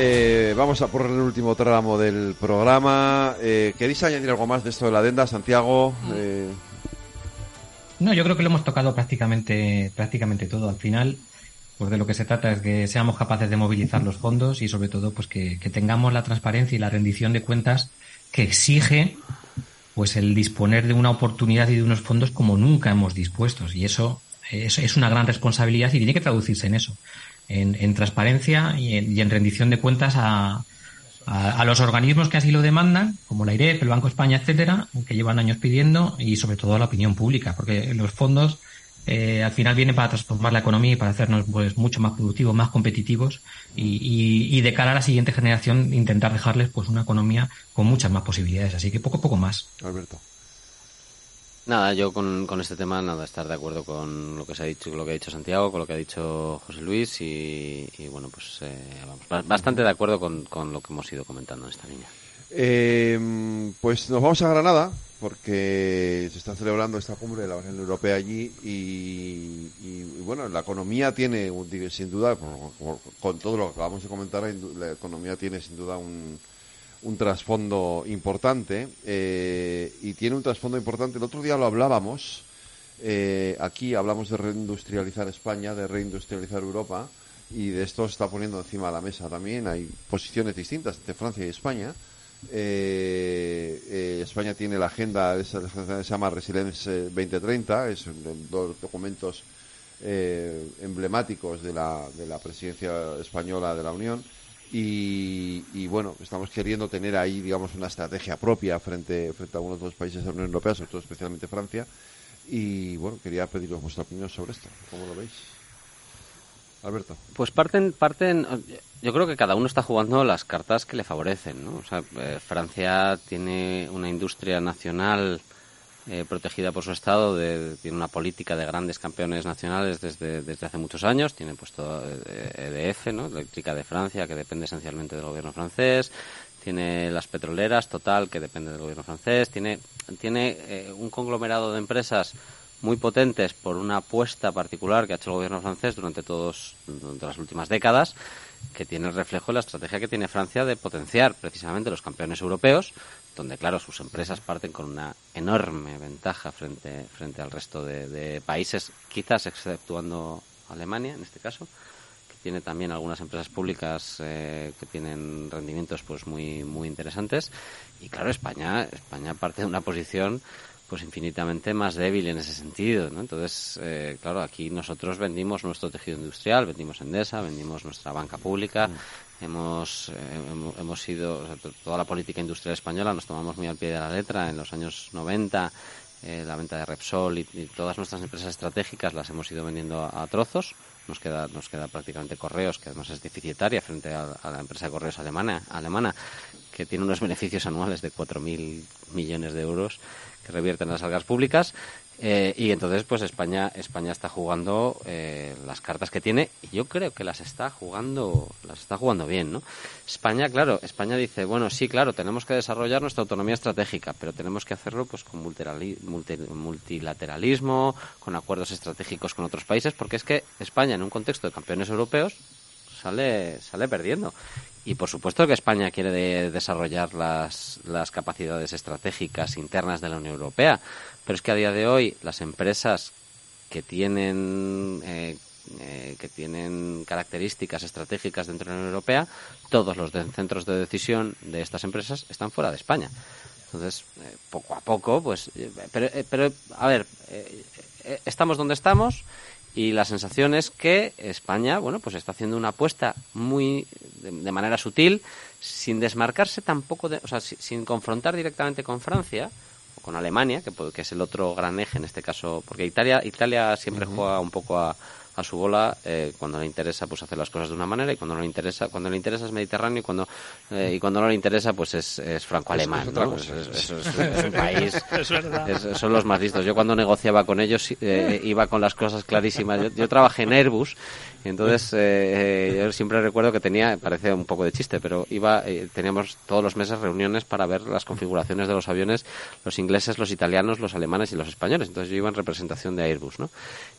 [SPEAKER 2] Eh, vamos a por el último tramo del programa. Eh, ¿Queréis añadir algo más de esto de la adenda, Santiago? Eh,
[SPEAKER 6] no, yo creo que lo hemos tocado prácticamente, prácticamente todo. Al final, pues de lo que se trata es que seamos capaces de movilizar los fondos y sobre todo pues que, tengamos la transparencia y la rendición de cuentas que exige pues el disponer de una oportunidad y de unos fondos como nunca hemos dispuestos. Y eso, eso es una gran responsabilidad y tiene que traducirse en eso en, transparencia y en, rendición de cuentas a, a, los organismos que así lo demandan, como la IREF, el Banco España, etcétera, que llevan años pidiendo, y sobre todo a la opinión pública, porque los fondos eh, al final vienen para transformar la economía y para hacernos pues mucho más productivos, más competitivos y, y, de cara a la siguiente generación intentar dejarles pues una economía con muchas más posibilidades. Así que poco a poco más.
[SPEAKER 2] Alberto.
[SPEAKER 4] Nada, yo con, con, este tema, nada, estar de acuerdo con lo que se ha dicho, lo que ha dicho Santiago, con lo que ha dicho José Luis y, bueno, pues eh, vamos, bastante de acuerdo con, con, lo que hemos ido comentando en esta línea.
[SPEAKER 2] Eh, pues nos vamos a Granada porque se está celebrando esta cumbre de la Unión Europea allí y, y, bueno, la economía tiene, sin duda, con todo lo que acabamos de comentar, la economía tiene sin duda un un trasfondo importante eh, y tiene un trasfondo importante. El otro día lo hablábamos, eh, aquí hablamos de reindustrializar España, de reindustrializar Europa y de esto se está poniendo encima de la mesa también. Hay posiciones distintas entre Francia y España. Eh, España tiene la agenda, se llama Resilience 2030, es de los documentos emblemáticos de la, de la presidencia española de la Unión y, bueno, estamos queriendo tener ahí, digamos, una estrategia propia frente, frente a algunos de los países de la Unión Europea, sobre todo especialmente Francia. Y bueno, quería pediros vuestra opinión sobre esto. ¿Cómo lo veis? Alberto.
[SPEAKER 4] Pues parten, parten, yo creo que cada uno está jugando las cartas que le favorecen, ¿no? O sea, eh, Francia tiene una industria nacional eh, protegida por su Estado, tiene una política de grandes campeones nacionales desde, desde hace muchos años, tiene puesto EDF, eh, ¿no? Eléctrica de Francia, que depende esencialmente del gobierno francés, tiene las petroleras, Total, que depende del gobierno francés, tiene, tiene eh, un conglomerado de empresas muy potentes por una apuesta particular que ha hecho el gobierno francés durante todos durante las últimas décadas que tiene el reflejo de la estrategia que tiene Francia de potenciar precisamente los campeones europeos donde claro sus empresas parten con una enorme ventaja frente frente al resto de, países, quizás exceptuando Alemania en este caso, que tiene también algunas empresas públicas eh, que tienen rendimientos pues muy muy interesantes. Y claro España España parte de una posición pues infinitamente más débil en ese sentido, ¿no? Entonces, eh, claro, aquí nosotros vendimos nuestro tejido industrial, vendimos Endesa, vendimos nuestra banca pública, mm hemos, eh, hemos sido, toda la política industrial española nos tomamos muy al pie de la letra en los años 90, eh, la venta de Repsol y, todas nuestras empresas estratégicas las hemos ido vendiendo a, trozos. Nos queda, nos queda prácticamente Correos, que además es deficitaria frente a, la empresa de Correos alemana, alemana, que tiene unos beneficios anuales de 4.000 millones de euros que revierten las algas públicas eh, y entonces, pues España, España está jugando eh, las cartas que tiene y yo creo que las está jugando, las está jugando bien, ¿no? España, claro, España dice, bueno, sí, claro, tenemos que desarrollar nuestra autonomía estratégica, pero tenemos que hacerlo pues con multilateralismo, con acuerdos estratégicos con otros países, porque es que España, en un contexto de campeones europeos, sale, sale perdiendo. Y por supuesto que España quiere desarrollar las, las capacidades estratégicas internas de la Unión Europea, pero es que a día de hoy las empresas que tienen eh, eh, que tienen características estratégicas dentro de la Unión Europea, todos los centros de decisión de estas empresas están fuera de España. Entonces, eh, poco a poco, pues, pero, pero a ver, estamos donde estamos y la sensación es que España, bueno, pues está haciendo una apuesta muy de, manera sutil, sin desmarcarse tampoco, de, o sea, sin confrontar directamente con Francia, con Alemania, que, que, es el otro gran eje en este caso, porque Italia, Italia siempre juega un poco a, a su bola eh, cuando le interesa pues hacer las cosas de una manera y cuando no le interesa cuando le interesa es Mediterráneo y cuando eh, y cuando no le interesa pues es, es franco alemán ¿no? es, es, un país *laughs* son los más listos yo cuando negociaba con ellos eh, iba con las cosas clarísimas yo, yo trabajé en Airbus entonces, eh, eh, yo siempre recuerdo que tenía, parece un poco de chiste, pero iba, eh, teníamos todos los meses reuniones para ver las configuraciones de los aviones, los ingleses, los italianos, los alemanes y los españoles. Entonces yo iba en representación de Airbus, ¿no?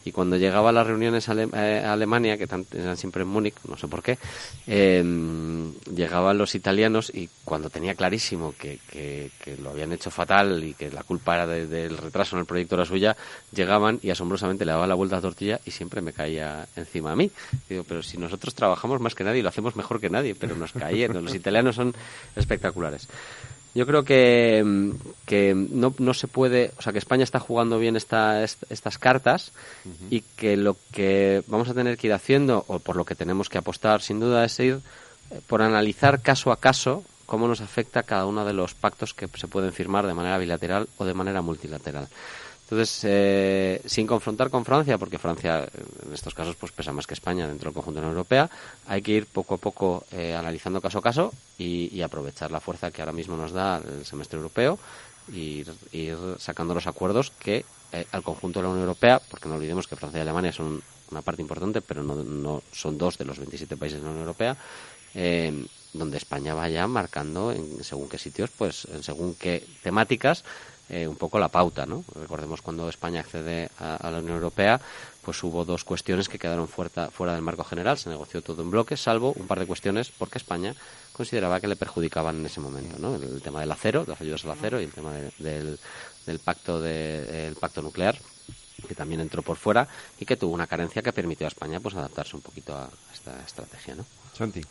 [SPEAKER 4] Y cuando llegaba a las reuniones a, Alemania, que eran siempre en Múnich, no sé por qué, llegaban los italianos y cuando tenía clarísimo que, lo habían hecho fatal y que la culpa era del retraso en el proyecto era suya, llegaban y asombrosamente le daban la vuelta a la tortilla y siempre me caía encima a mí. Digo, pero si nosotros trabajamos más que nadie y lo hacemos mejor que nadie, pero nos caen. Los italianos son espectaculares. Yo creo que, mm, que no, no, se puede, o sea, que España está jugando bien esta, estas cartas y que lo que vamos a tener que ir haciendo, o por lo que tenemos que apostar sin duda, es ir eh, por analizar caso a caso cómo nos afecta cada uno de los pactos que se pueden firmar de manera bilateral o de manera multilateral. Entonces, eh, sin confrontar con Francia, porque Francia en estos casos pues pesa más que España dentro del conjunto de la Unión Europea, hay que ir poco a poco eh, analizando caso a caso y, aprovechar la fuerza que ahora mismo nos da el semestre europeo y ir, sacando los acuerdos que eh, al conjunto de la Unión Europea, porque no olvidemos que Francia y Alemania son una parte importante, pero no, no son dos de los 27 países de la Unión Europea, donde España vaya marcando en según qué sitios, pues en según qué temáticas, eh, un poco la pauta, ¿no? Recordemos cuando España accede a, la Unión Europea, pues hubo dos cuestiones que quedaron fuera, fuera del marco general, se negoció todo en bloque, salvo un par de cuestiones porque España consideraba que le perjudicaban en ese momento, ¿no? El, tema del acero, las ayudas al acero y el tema del, del pacto de, pacto nuclear que también entró por fuera y que tuvo una carencia que permitió a España pues adaptarse un poquito a esta estrategia, ¿no?
[SPEAKER 2] Santi.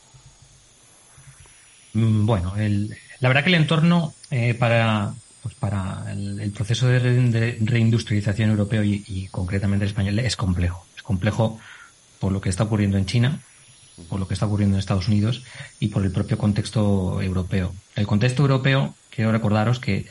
[SPEAKER 6] Mm, bueno, el, la verdad que el entorno eh, para pues para el, proceso de, reindustrialización europeo y, concretamente español es complejo. Es complejo por lo que está ocurriendo en China, por lo que está ocurriendo en Estados Unidos y por el propio contexto europeo. El contexto europeo, quiero recordaros que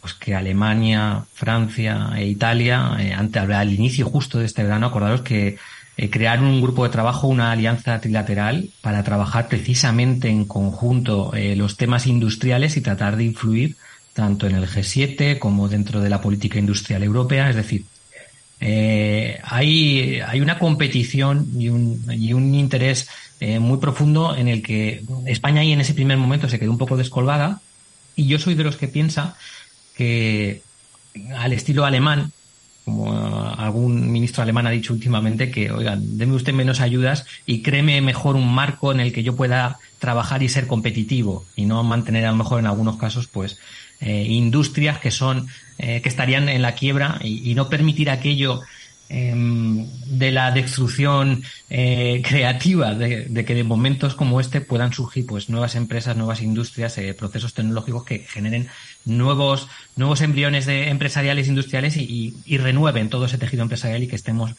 [SPEAKER 6] pues que Alemania, Francia e Italia, eh, al inicio justo de este verano, acordaros que eh, crearon un grupo de trabajo, una alianza trilateral, para trabajar precisamente en conjunto eh, los temas industriales y tratar de influir tanto en el G7 como dentro de la política industrial europea. Es decir, eh, hay, hay, una competición y un, y un interés eh, muy profundo en el que España ahí en ese primer momento se quedó un poco descolgada y yo soy de los que piensa que al estilo alemán, como algún ministro alemán ha dicho últimamente, que, oigan, deme usted menos ayudas y créeme mejor un marco en el que yo pueda trabajar y ser competitivo y no mantener a lo mejor en algunos casos pues eh, industrias que son eh, que estarían en la quiebra y, no permitir aquello em, de la destrucción eh, *laughs* creativa de, que de momentos como este puedan surgir pues nuevas empresas nuevas industrias procesos tecnológicos que generen nuevos nuevos embriones de empresariales industriales y, renueven todo ese tejido empresarial y que estemos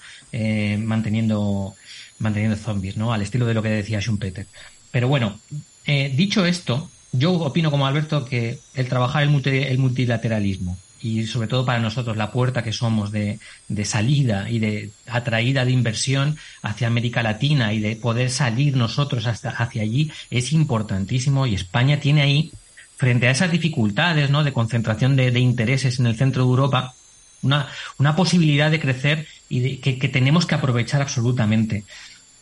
[SPEAKER 6] manteniendo manteniendo zombies no al estilo de lo que decía Schumpeter. Pero bueno dicho esto yo opino como Alberto que el trabajar el, multilateralismo y sobre todo para nosotros la puerta que somos de, salida y de atraída de inversión hacia América Latina y de poder salir nosotros hasta hacia allí es importantísimo y España tiene ahí frente a esas dificultades ¿no? de concentración de, intereses en el centro de Europa una, una posibilidad de crecer y que, que tenemos que aprovechar absolutamente.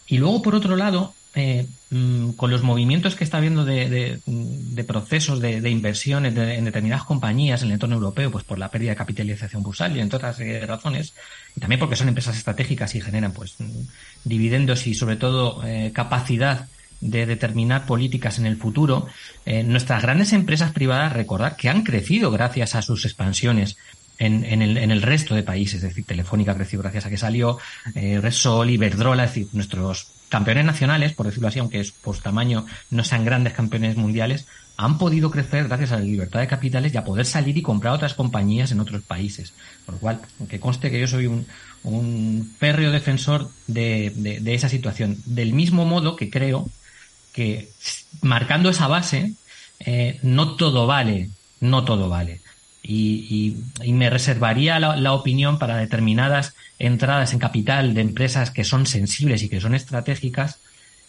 [SPEAKER 6] Y luego, por otro lado, eh, mm, con los movimientos que está habiendo de, procesos de, inversión en, determinadas compañías en el entorno europeo, pues por la pérdida de capitalización bursal y entre otras eh, razones, y también porque son empresas estratégicas y generan pues mm, dividendos y sobre todo eh, capacidad de determinar políticas en el futuro, nuestras grandes empresas privadas, recordad que han crecido gracias a sus expansiones en, el, en, el, resto de países. Es decir, Telefónica creció gracias a que salió, eh, Resol, Iberdrola, es decir, nuestros campeones nacionales, por decirlo así, aunque por tamaño no sean grandes campeones mundiales, han podido crecer gracias a la libertad de capitales y a poder salir y comprar otras compañías en otros países. Por lo cual, que conste que yo soy un, un férreo defensor de, de, esa situación. Del mismo modo que creo que marcando esa base, eh, no todo vale, no todo vale y, me reservaría la, opinión para determinadas entradas en capital de empresas que son sensibles y que son estratégicas,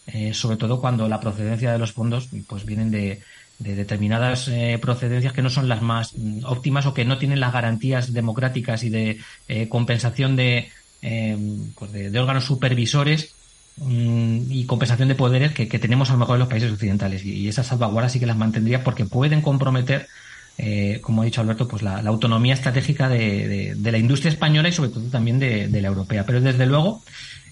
[SPEAKER 6] eh, sobre todo cuando la procedencia de los fondos pues vienen de, determinadas eh, procedencias que no son las más mm, óptimas o que no tienen las garantías democráticas y de eh, compensación de, pues de, órganos supervisores mm, y compensación de poderes que, tenemos a lo mejor en los países occidentales. Y, y esas salvaguardas sí que las mantendría porque pueden comprometer eh, como ha dicho Alberto, pues la, autonomía estratégica de, la industria española y sobre todo también de, la europea. Pero desde luego,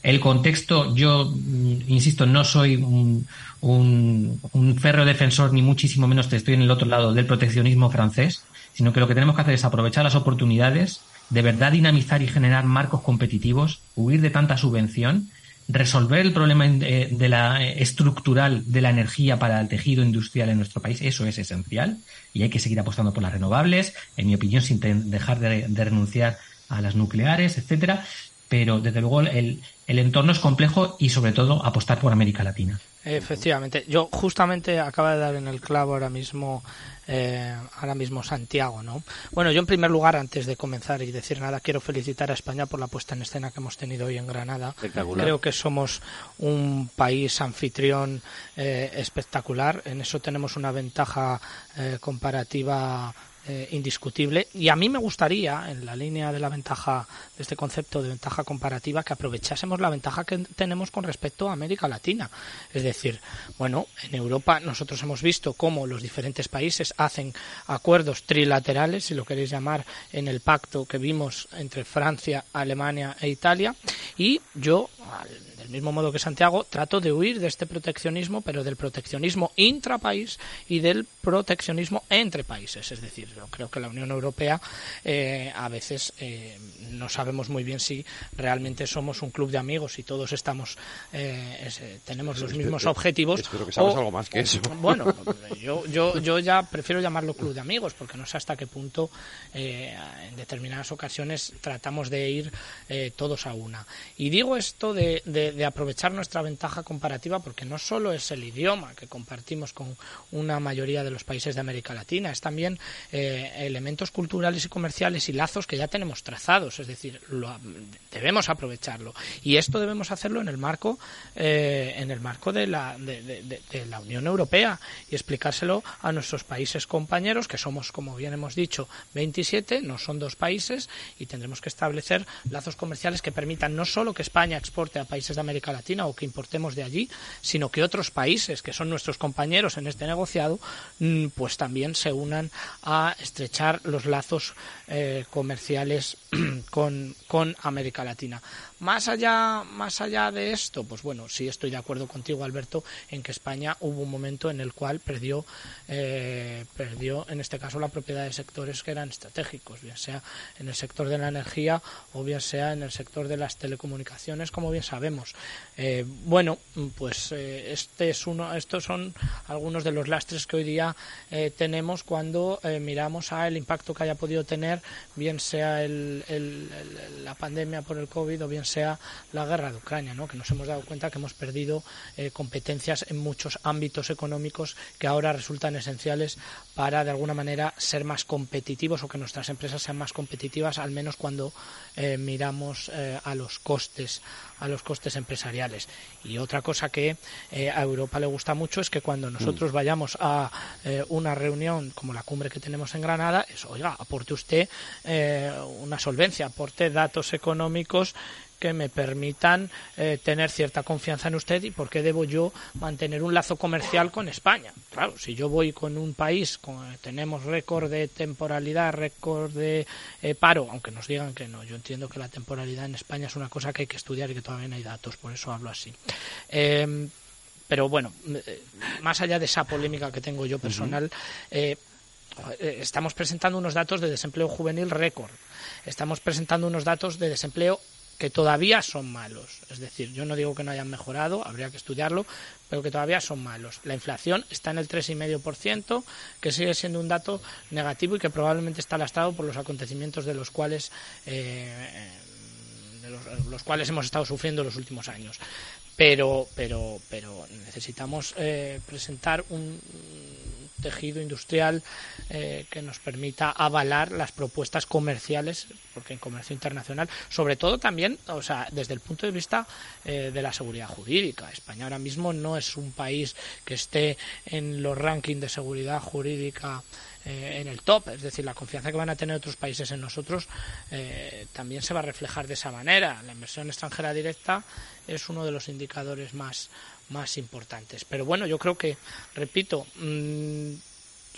[SPEAKER 6] el contexto, yo mm, insisto, no soy un, un, férreo defensor, ni muchísimo menos te estoy en el otro lado del proteccionismo francés, sino que lo que tenemos que hacer es aprovechar las oportunidades, de verdad dinamizar y generar marcos competitivos, huir de tanta subvención resolver el problema de, la estructural de la energía para el tejido industrial en nuestro país, eso es esencial y hay que seguir apostando por las renovables, en mi opinión, sin dejar de, renunciar a las nucleares, etcétera. Pero desde luego el, el entorno es complejo y sobre todo apostar por América Latina.
[SPEAKER 5] Efectivamente, yo justamente acaba de dar en el clavo ahora mismo, eh, ahora mismo Santiago, ¿no? Bueno, yo en primer lugar, antes de comenzar y decir nada, quiero felicitar a España por la puesta en escena que hemos tenido hoy en Granada. Creo que somos un país anfitrión eh, espectacular. En eso tenemos una ventaja eh, comparativa eh, indiscutible. Y a mí me gustaría, en la línea de la ventaja, de este concepto de ventaja comparativa, que aprovechásemos la ventaja que tenemos con respecto a América Latina. Es decir, bueno, en Europa nosotros hemos visto cómo los diferentes países hacen acuerdos trilaterales, si lo queréis llamar, en el pacto que vimos entre Francia, Alemania e Italia. Y yo, del mismo modo que Santiago, trato de huir de este proteccionismo, pero del proteccionismo intrapaís y del proteccionismo entre países. Es decir, yo creo que la Unión Europea eh, a veces eh, no sabemos muy bien si realmente somos un club de amigos y todos estamos eh, tenemos los mismos objetivos.
[SPEAKER 2] Espero que sabes algo más que eso. *laughs*
[SPEAKER 5] Bueno, yo, yo, yo ya prefiero llamarlo club de amigos porque no sé hasta qué punto en determinadas ocasiones tratamos de ir todos a una. Y digo esto de, de aprovechar nuestra ventaja comparativa porque no solo es el idioma que compartimos con una mayoría de los países de América Latina, es también eh, elementos culturales y comerciales y lazos que ya tenemos trazados, es decir, debemos aprovecharlo. Y esto debemos hacerlo en el marco eh, en el marco de la, de, la Unión Europea y explicárselo a nuestros países compañeros que somos, como bien hemos dicho, 27, no son dos países y tendremos que establecer lazos comerciales que permitan no solo que España exporte a países de América Latina o que importemos de allí, sino que otros países que son nuestros compañeros en este negociado, mm, pues también se unan a estrechar los lazos eh, comerciales *clears throat* con, con América Latina. Más allá, más allá de esto, pues bueno, sí estoy de acuerdo contigo, Alberto, en que España hubo un momento en el cual perdió, eh, perdió en este caso la propiedad de sectores que eran estratégicos, bien sea en el sector de la energía o bien sea en el sector de las telecomunicaciones, como bien sabemos. Eh, bueno, pues eh, este es uno, estos son algunos de los lastres que hoy día tenemos cuando miramos a el impacto que haya podido tener, bien sea la pandemia por el COVID o bien sea la guerra de Ucrania, ¿no? que nos hemos dado cuenta que hemos perdido eh, competencias en muchos ámbitos económicos que ahora resultan esenciales para, de alguna manera, ser más competitivos o que nuestras empresas sean más competitivas, al menos cuando eh, miramos eh, a los costes a los costes empresariales. Y otra cosa que a Europa le gusta mucho es que cuando nosotros mm. vayamos a una reunión como la cumbre que tenemos en Granada, es, oiga, aporte usted una solvencia, aporte datos económicos que me permitan eh, tener cierta confianza en usted y por qué debo yo mantener un lazo comercial con España. Claro, si yo voy con un país, con, tenemos récord de temporalidad, récord de eh, paro, aunque nos digan que no, yo entiendo que la temporalidad en España es una cosa que hay que estudiar y que todavía no hay datos, por eso hablo así. Em, pero bueno, eh, más allá de esa polémica que tengo yo personal, estamos presentando unos datos de desempleo juvenil récord. Estamos presentando unos datos de desempleo que todavía son malos. Es decir, yo no digo que no hayan mejorado, habría que estudiarlo, pero que todavía son malos. La inflación está en el 3,5%, que sigue siendo un dato negativo y que probablemente está lastrado por los acontecimientos de los cuales, eh, los, cuales hemos estado sufriendo los últimos años. Pero, pero, pero necesitamos eh, presentar un tejido industrial eh, que nos permita avalar las propuestas comerciales, porque en comercio internacional, sobre todo también, o sea, desde el punto de vista eh, de la seguridad jurídica. España ahora mismo no es un país que esté en los rankings de seguridad jurídica eh, en el top, es decir, la confianza que van a tener otros países en nosotros también se va a reflejar de esa manera. La inversión extranjera directa es uno de los indicadores más, más importantes. Pero bueno, yo creo que, repito, mm,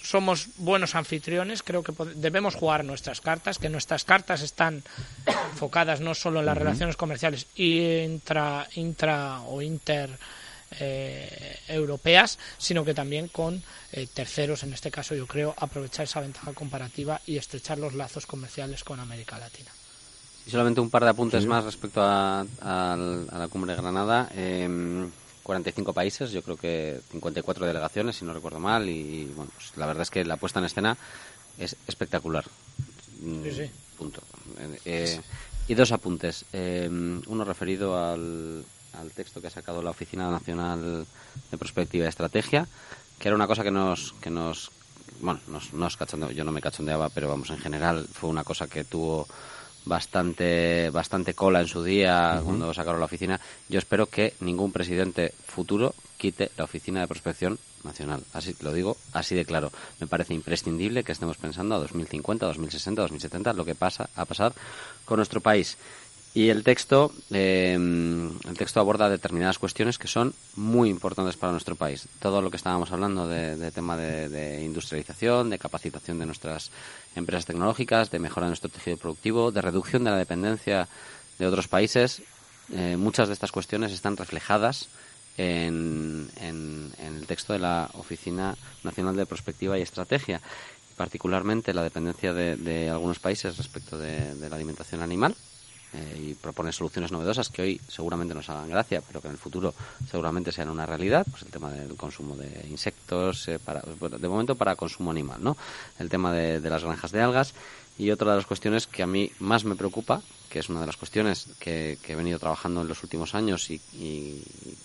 [SPEAKER 5] somos buenos anfitriones, creo que debemos jugar nuestras cartas, que nuestras cartas están enfocadas no solo en las relaciones comerciales intra, intra o inter eh, europeas, sino que también con eh, terceros, en este caso yo creo, aprovechar esa ventaja comparativa y estrechar los lazos comerciales con América Latina.
[SPEAKER 4] Y solamente un par de apuntes más respecto a, la cumbre de Granada. 45 em, países, yo creo que 54 delegaciones, si no recuerdo mal, y bueno, pues la verdad es que la puesta en escena es espectacular.
[SPEAKER 5] Sí, sí.
[SPEAKER 4] Punto. Eh, y dos apuntes. Em, uno referido al, al texto que ha sacado la Oficina Nacional de Prospectiva y Estrategia, que era una cosa que nos, que nos bueno, nos, nos yo no me cachondeaba, pero vamos, en general fue una cosa que tuvo bastante bastante cola en su día cuando sacaron la oficina. Yo espero que ningún presidente futuro quite la oficina de prospección nacional. Así lo digo, así de claro. Me parece imprescindible que estemos pensando a 2050, 2060, 2070 lo que pasa a pasar con nuestro país. Y el texto, eh, el texto aborda determinadas cuestiones que son muy importantes para nuestro país. Todo lo que estábamos hablando de, tema de, industrialización, de capacitación de nuestras empresas tecnológicas, de mejora de nuestro tejido productivo, de reducción de la dependencia de otros países, eh, muchas de estas cuestiones están reflejadas en, el texto de la Oficina Nacional de Prospectiva y Estrategia, particularmente la dependencia de, algunos países respecto de la alimentación animal eh, y propone soluciones novedosas que hoy seguramente nos hagan gracia, pero que en el futuro seguramente sean una realidad, pues el tema del consumo de insectos, eh, para, de momento para consumo animal, ¿no? El tema de, de las granjas de algas y otra de las cuestiones que a mí más me preocupa, que es una de las cuestiones que, he venido trabajando en los últimos años y,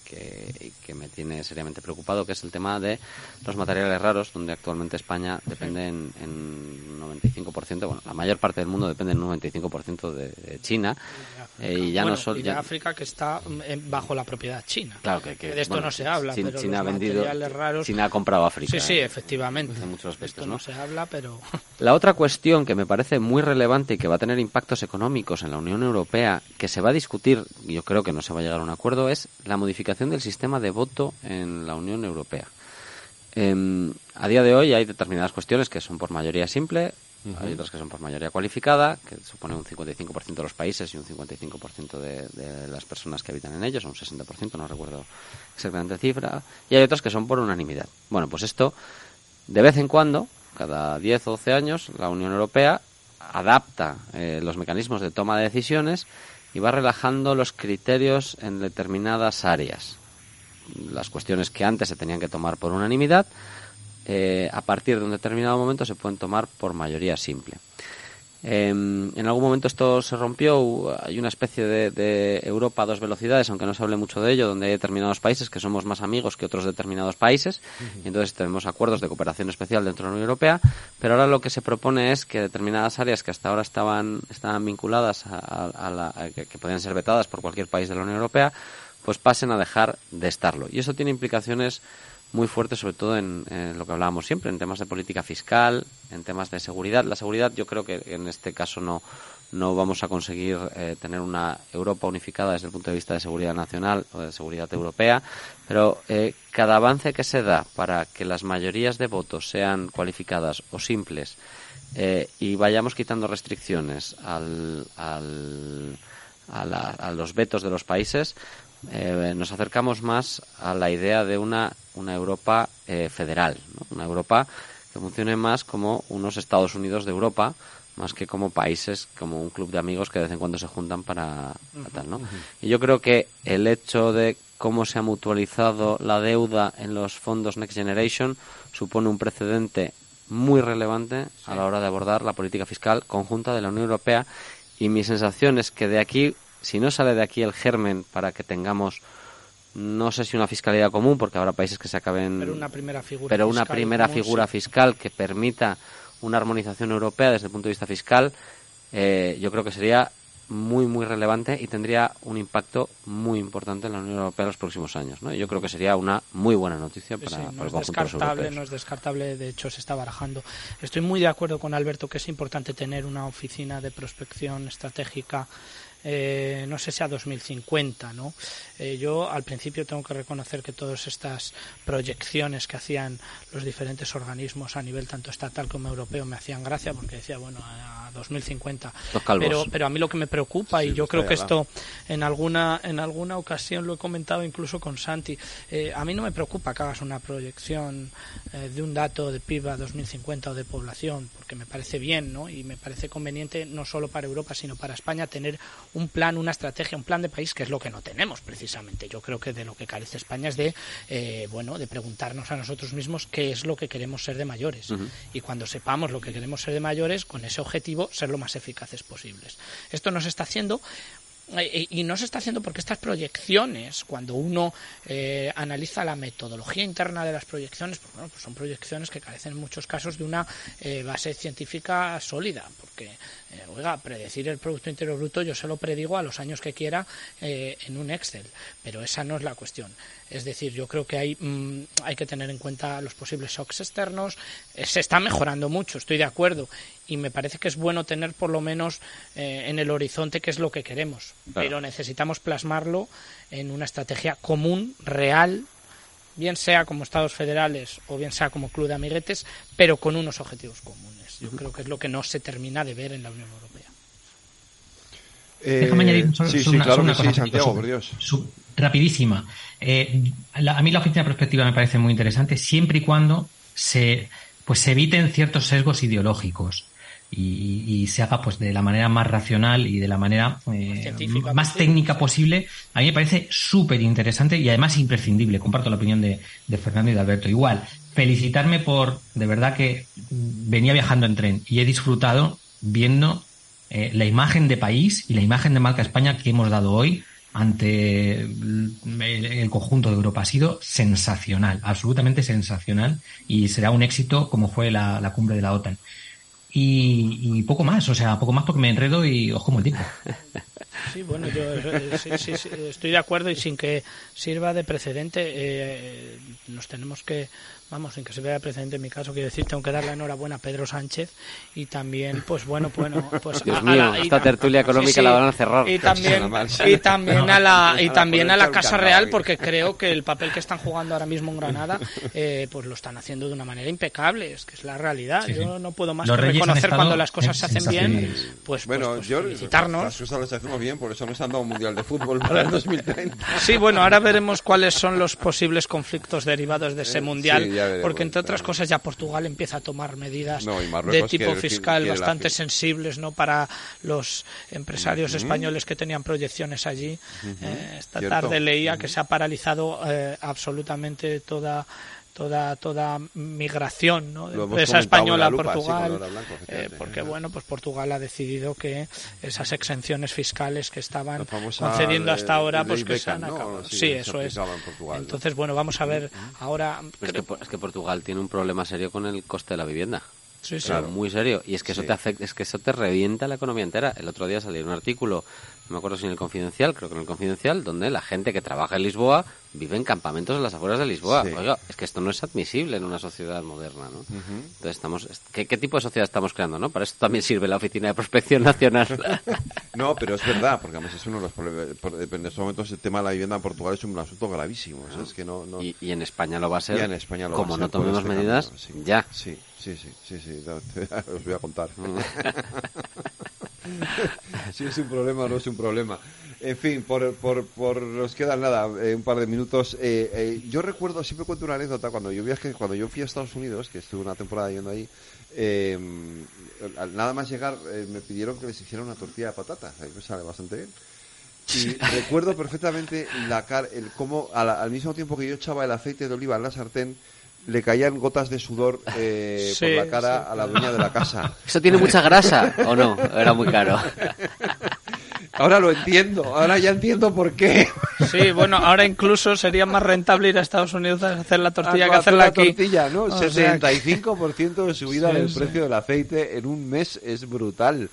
[SPEAKER 4] que, me tiene seriamente preocupado, que es el tema de los materiales raros, donde actualmente España depende en, en 95%, bueno, la mayor parte del mundo depende en 95% de, China.
[SPEAKER 5] Eh, y ya no solo. de África que está bajo la propiedad china.
[SPEAKER 4] Claro que,
[SPEAKER 5] de esto no se habla, pero
[SPEAKER 4] China
[SPEAKER 5] ha
[SPEAKER 4] vendido,
[SPEAKER 5] raros.
[SPEAKER 4] China ha comprado África.
[SPEAKER 5] Sí, sí, efectivamente.
[SPEAKER 4] En muchos aspectos,
[SPEAKER 5] ¿no? se habla, pero.
[SPEAKER 4] La otra cuestión que me parece muy relevante y que va a tener impactos económicos en la Unión Europea, que se va a discutir, yo creo que no se va a llegar a un acuerdo, es la modificación del sistema de voto en la Unión Europea. Em, a día de hoy hay determinadas cuestiones que son por mayoría simple, hay otras que son por mayoría cualificada, que supone un 55% de los países y un 55% de, de, las personas que habitan en ellos, o un 60%, no recuerdo exactamente la cifra, y hay otras que son por unanimidad. Bueno, pues esto, de vez en cuando, cada 10 o 12 años, la Unión Europea adapta eh, los mecanismos de toma de decisiones y va relajando los criterios en determinadas áreas. Las cuestiones que antes se tenían que tomar por unanimidad, eh, a partir de un determinado momento se pueden tomar por mayoría simple. Em, en algún momento esto se rompió, hay una especie de, Europa a dos velocidades, aunque no se hable mucho de ello, donde hay determinados países que somos más amigos que otros determinados países, y entonces tenemos acuerdos de cooperación especial dentro de la Unión Europea, pero ahora lo que se propone es que determinadas áreas que hasta ahora estaban, estaban vinculadas a, la, que, que podían ser vetadas por cualquier país de la Unión Europea, pues pasen a dejar de estarlo. Y eso tiene implicaciones muy fuerte, sobre todo en, lo que hablábamos siempre, en temas de política fiscal, en temas de seguridad. La seguridad yo creo que en este caso no, no vamos a conseguir eh, tener una Europa unificada desde el punto de vista de seguridad nacional o de seguridad europea, pero eh, cada avance que se da para que las mayorías de votos sean cualificadas o simples eh, y vayamos quitando restricciones al, al, a los vetos de los países, eh, nos acercamos más a la idea de una, una Europa eh, federal, una Europa que funcione más como unos Estados Unidos de Europa, más que como países, como un club de amigos que de vez en cuando se juntan para, tal, ¿no? Y yo creo que el hecho de cómo se ha mutualizado la deuda en los fondos Next Generation supone un precedente muy relevante a la hora de abordar la política fiscal conjunta de la Unión Europea y mi sensación es que de aquí si no sale de aquí el germen para que tengamos no sé si una fiscalidad común porque habrá países que se acaben
[SPEAKER 5] pero una primera figura
[SPEAKER 4] pero una primera figura fiscal que permita una armonización europea desde el punto de vista fiscal eh, yo creo que sería muy muy relevante y tendría un impacto muy importante en la Unión Europea en los próximos años ¿no? yo creo que sería una muy buena noticia para,
[SPEAKER 5] no
[SPEAKER 4] el
[SPEAKER 5] conjunto descartable, No es descartable, de hecho se está barajando. Estoy muy de acuerdo con Alberto que es importante tener una oficina de prospección estratégica eh, no sé si a 2050, ¿no? Eh, yo al principio tengo que reconocer que todas estas proyecciones que hacían los diferentes organismos a nivel tanto estatal como europeo me hacían gracia porque decía, bueno, a 2050. Pero, pero a mí lo que me preocupa, y yo creo que esto en alguna, en alguna ocasión lo he comentado incluso con Santi, eh, a mí no me preocupa que hagas una proyección de un dato de PIB a 2050 o de población, porque me parece bien, ¿no? Y me parece conveniente no solo para Europa, sino para España tener un plan, una estrategia, un plan de país, que es lo que no tenemos precisamente. Yo creo que de lo que carece España es de, eh, bueno, de preguntarnos a nosotros mismos qué es lo que queremos ser de mayores. Y cuando sepamos lo que queremos ser de mayores, con ese objetivo, ser lo más eficaces posibles. Esto nos está haciendo y no se está haciendo porque estas proyecciones, cuando uno eh, analiza la metodología interna de las proyecciones, pues bueno, pues son proyecciones que carecen en muchos casos de una eh, base científica sólida, porque, oiga, predecir el Producto Interior Bruto yo se lo predigo a los años que quiera en un Excel, pero esa no es la cuestión. Es decir, yo creo que hay, mm, hay que tener en cuenta los posibles shocks externos. Eh, se está mejorando mucho, estoy de acuerdo. Y me parece que es bueno tener por lo menos eh, en el horizonte qué es lo que queremos. Pero necesitamos plasmarlo en una estrategia común, real, bien sea como Estados federales o bien sea como Club de Amiguetes, pero con unos objetivos comunes. Yo creo que es lo que no se termina de ver en la Unión Europea.
[SPEAKER 6] Déjame añadir una, cosa, Santiago, por Dios rapidísima. Eh, a mí la oficina perspectiva me parece muy interesante siempre y cuando se, pues, se eviten ciertos sesgos ideológicos. Y, se haga pues de la manera más racional y de la manera eh, más técnica posible, a mí me parece súper interesante y además imprescindible. Comparto la opinión de, Fernando y de Alberto. Igual, felicitarme por, de verdad que venía viajando en tren y he disfrutado viendo eh, la imagen de país y la imagen de marca España que hemos dado hoy ante el, conjunto de Europa. Ha sido sensacional, absolutamente sensacional y será un éxito como fue la, cumbre de la OTAN. Y, poco más, o sea, poco más porque me enredo y ojo como el tiempo. *laughs*
[SPEAKER 5] Sí, bueno, yo estoy de acuerdo y sin que sirva de precedente, eh, nos tenemos que vamos, sin que se vea precedente en mi caso, quiero decir, tengo que darle enhorabuena a Pedro Sánchez y también, pues bueno, bueno, pues
[SPEAKER 4] Dios mío, esta tertulia económica la van a cerrar.
[SPEAKER 5] Y también, *laughs* y también a la, y también a la Casa Real, porque creo que el papel que están jugando ahora mismo en Granada, eh, pues lo están haciendo de una manera impecable, es que es la realidad. Yo no puedo más que reconocer cuando las cosas se hacen bien, pues, bueno, pues, pues felicitarnos.
[SPEAKER 2] Las cosas las hacemos bien, por eso nos han dado un mundial de fútbol para el *laughs* 2030.
[SPEAKER 5] Sí, bueno, ahora veremos cuáles son los posibles conflictos derivados de ese mundial porque entre otras cosas ya Portugal empieza a tomar medidas de tipo fiscal bastante sensibles no para los empresarios españoles que tenían proyecciones allí. Eh, esta tarde leía que se ha paralizado eh, absolutamente toda toda toda migración ¿no? de empresa española a Portugal eh, porque bueno pues Portugal ha decidido que esas exenciones fiscales que estaban concediendo hasta ahora pues que se han acabado. Sí, eso es. entonces bueno vamos a ver ahora
[SPEAKER 4] es que, es que Portugal tiene un problema serio con el coste de la vivienda. Sí, sí. muy serio. Y es que eso te afecta, es que eso te revienta la economía entera. El otro día salió un artículo no me acuerdo si en el Confidencial, creo que en el Confidencial, donde la gente que trabaja en Lisboa vive en campamentos en las afueras de Lisboa. Oiga, es que esto no es admisible en una sociedad moderna, ¿no? Entonces estamos, ¿qué, tipo de sociedad estamos creando, no? Para eso también sirve la Oficina de Prospección Nacional. *laughs*
[SPEAKER 2] no, pero es verdad, porque además es uno de los problemas. En estos momentos el tema de la vivienda en Portugal es un asunto gravísimo. Es que no,
[SPEAKER 4] Y, en España lo va a ser. en España como no tomemos medidas, ya.
[SPEAKER 2] Sí, sí, sí, sí, sí, *laughs* os voy a contar. *laughs* *laughs* si es un problema o no es un problema. En fin, por, por, por nos quedan nada, eh, un par de minutos. Eh, eh, yo recuerdo, siempre cuento una anécdota, cuando yo viajé, cuando yo fui a Estados Unidos, que estuve una temporada yendo ahí, nada más llegar me pidieron que les hiciera una tortilla de patatas, ahí me sale bastante bien. Y recuerdo perfectamente la el cómo al mismo tiempo que yo echaba el aceite de oliva en la sartén, le caían gotas de sudor eh, *laughs* por la cara a la dueña de la casa.
[SPEAKER 4] ¿Eso tiene mucha grasa o no? Era muy caro. *laughs*
[SPEAKER 2] Ahora lo entiendo, ahora ya entiendo por qué.
[SPEAKER 5] Sí, bueno, ahora incluso sería más rentable ir a Estados Unidos a hacer la tortilla ah, que hacerla la aquí.
[SPEAKER 2] tortilla, ¿no? 65% de subida del precio del aceite en un mes es brutal.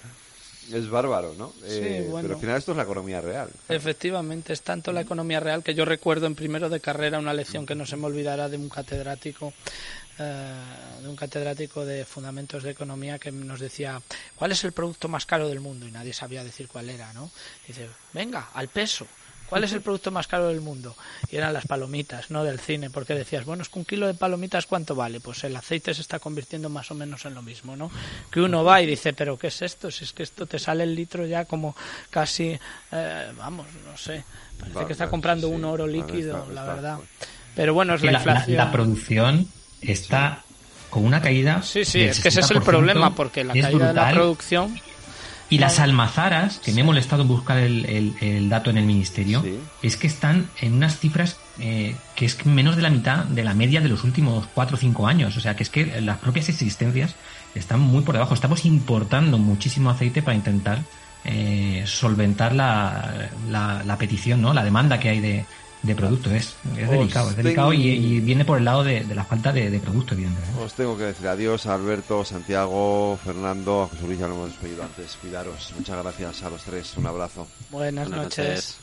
[SPEAKER 2] Es bárbaro, ¿no? Eh, pero al final esto es la economía real.
[SPEAKER 5] Efectivamente, es tanto la economía real que yo recuerdo en primero de carrera una lección que no se me olvidará de un catedrático eh, de un catedrático de fundamentos de economía que nos decía cuál es el producto más caro del mundo y nadie sabía decir cuál era, ¿no? Dice, venga, al peso. ¿Cuál es el producto más caro del mundo? Y eran las palomitas, no del cine, porque decías, bueno, es que un kilo de palomitas, ¿cuánto vale? Pues el aceite se está convirtiendo más o menos en lo mismo, ¿no? Que uno va y dice, pero ¿qué es esto? Si es que esto te sale el litro ya como casi, eh, vamos, no sé, parece que está comprando un oro líquido, la verdad. Pero bueno, es la, inflación.
[SPEAKER 6] La, producción está con una caída.
[SPEAKER 5] Sí, sí, es que ese es el problema, porque la caída de la producción
[SPEAKER 6] y las almazaras, que me he molestado en buscar el, dato en el ministerio, es que están en unas cifras eh, que es menos de la mitad de la media de los últimos 4 o 5 años. O sea, que es que las propias existencias están muy por debajo. Estamos importando muchísimo aceite para intentar eh, solventar la, la, petición, ¿no? la demanda que hay de, de producto. Es, es delicado, es delicado y, viene por el lado de, la falta de, producto, evidentemente.
[SPEAKER 2] Os tengo que decir adiós a Alberto, Santiago, Fernando, a José Luis, ya lo hemos despedido antes. Cuidaros. Muchas gracias a los tres. Un abrazo.
[SPEAKER 5] Buenas, noches.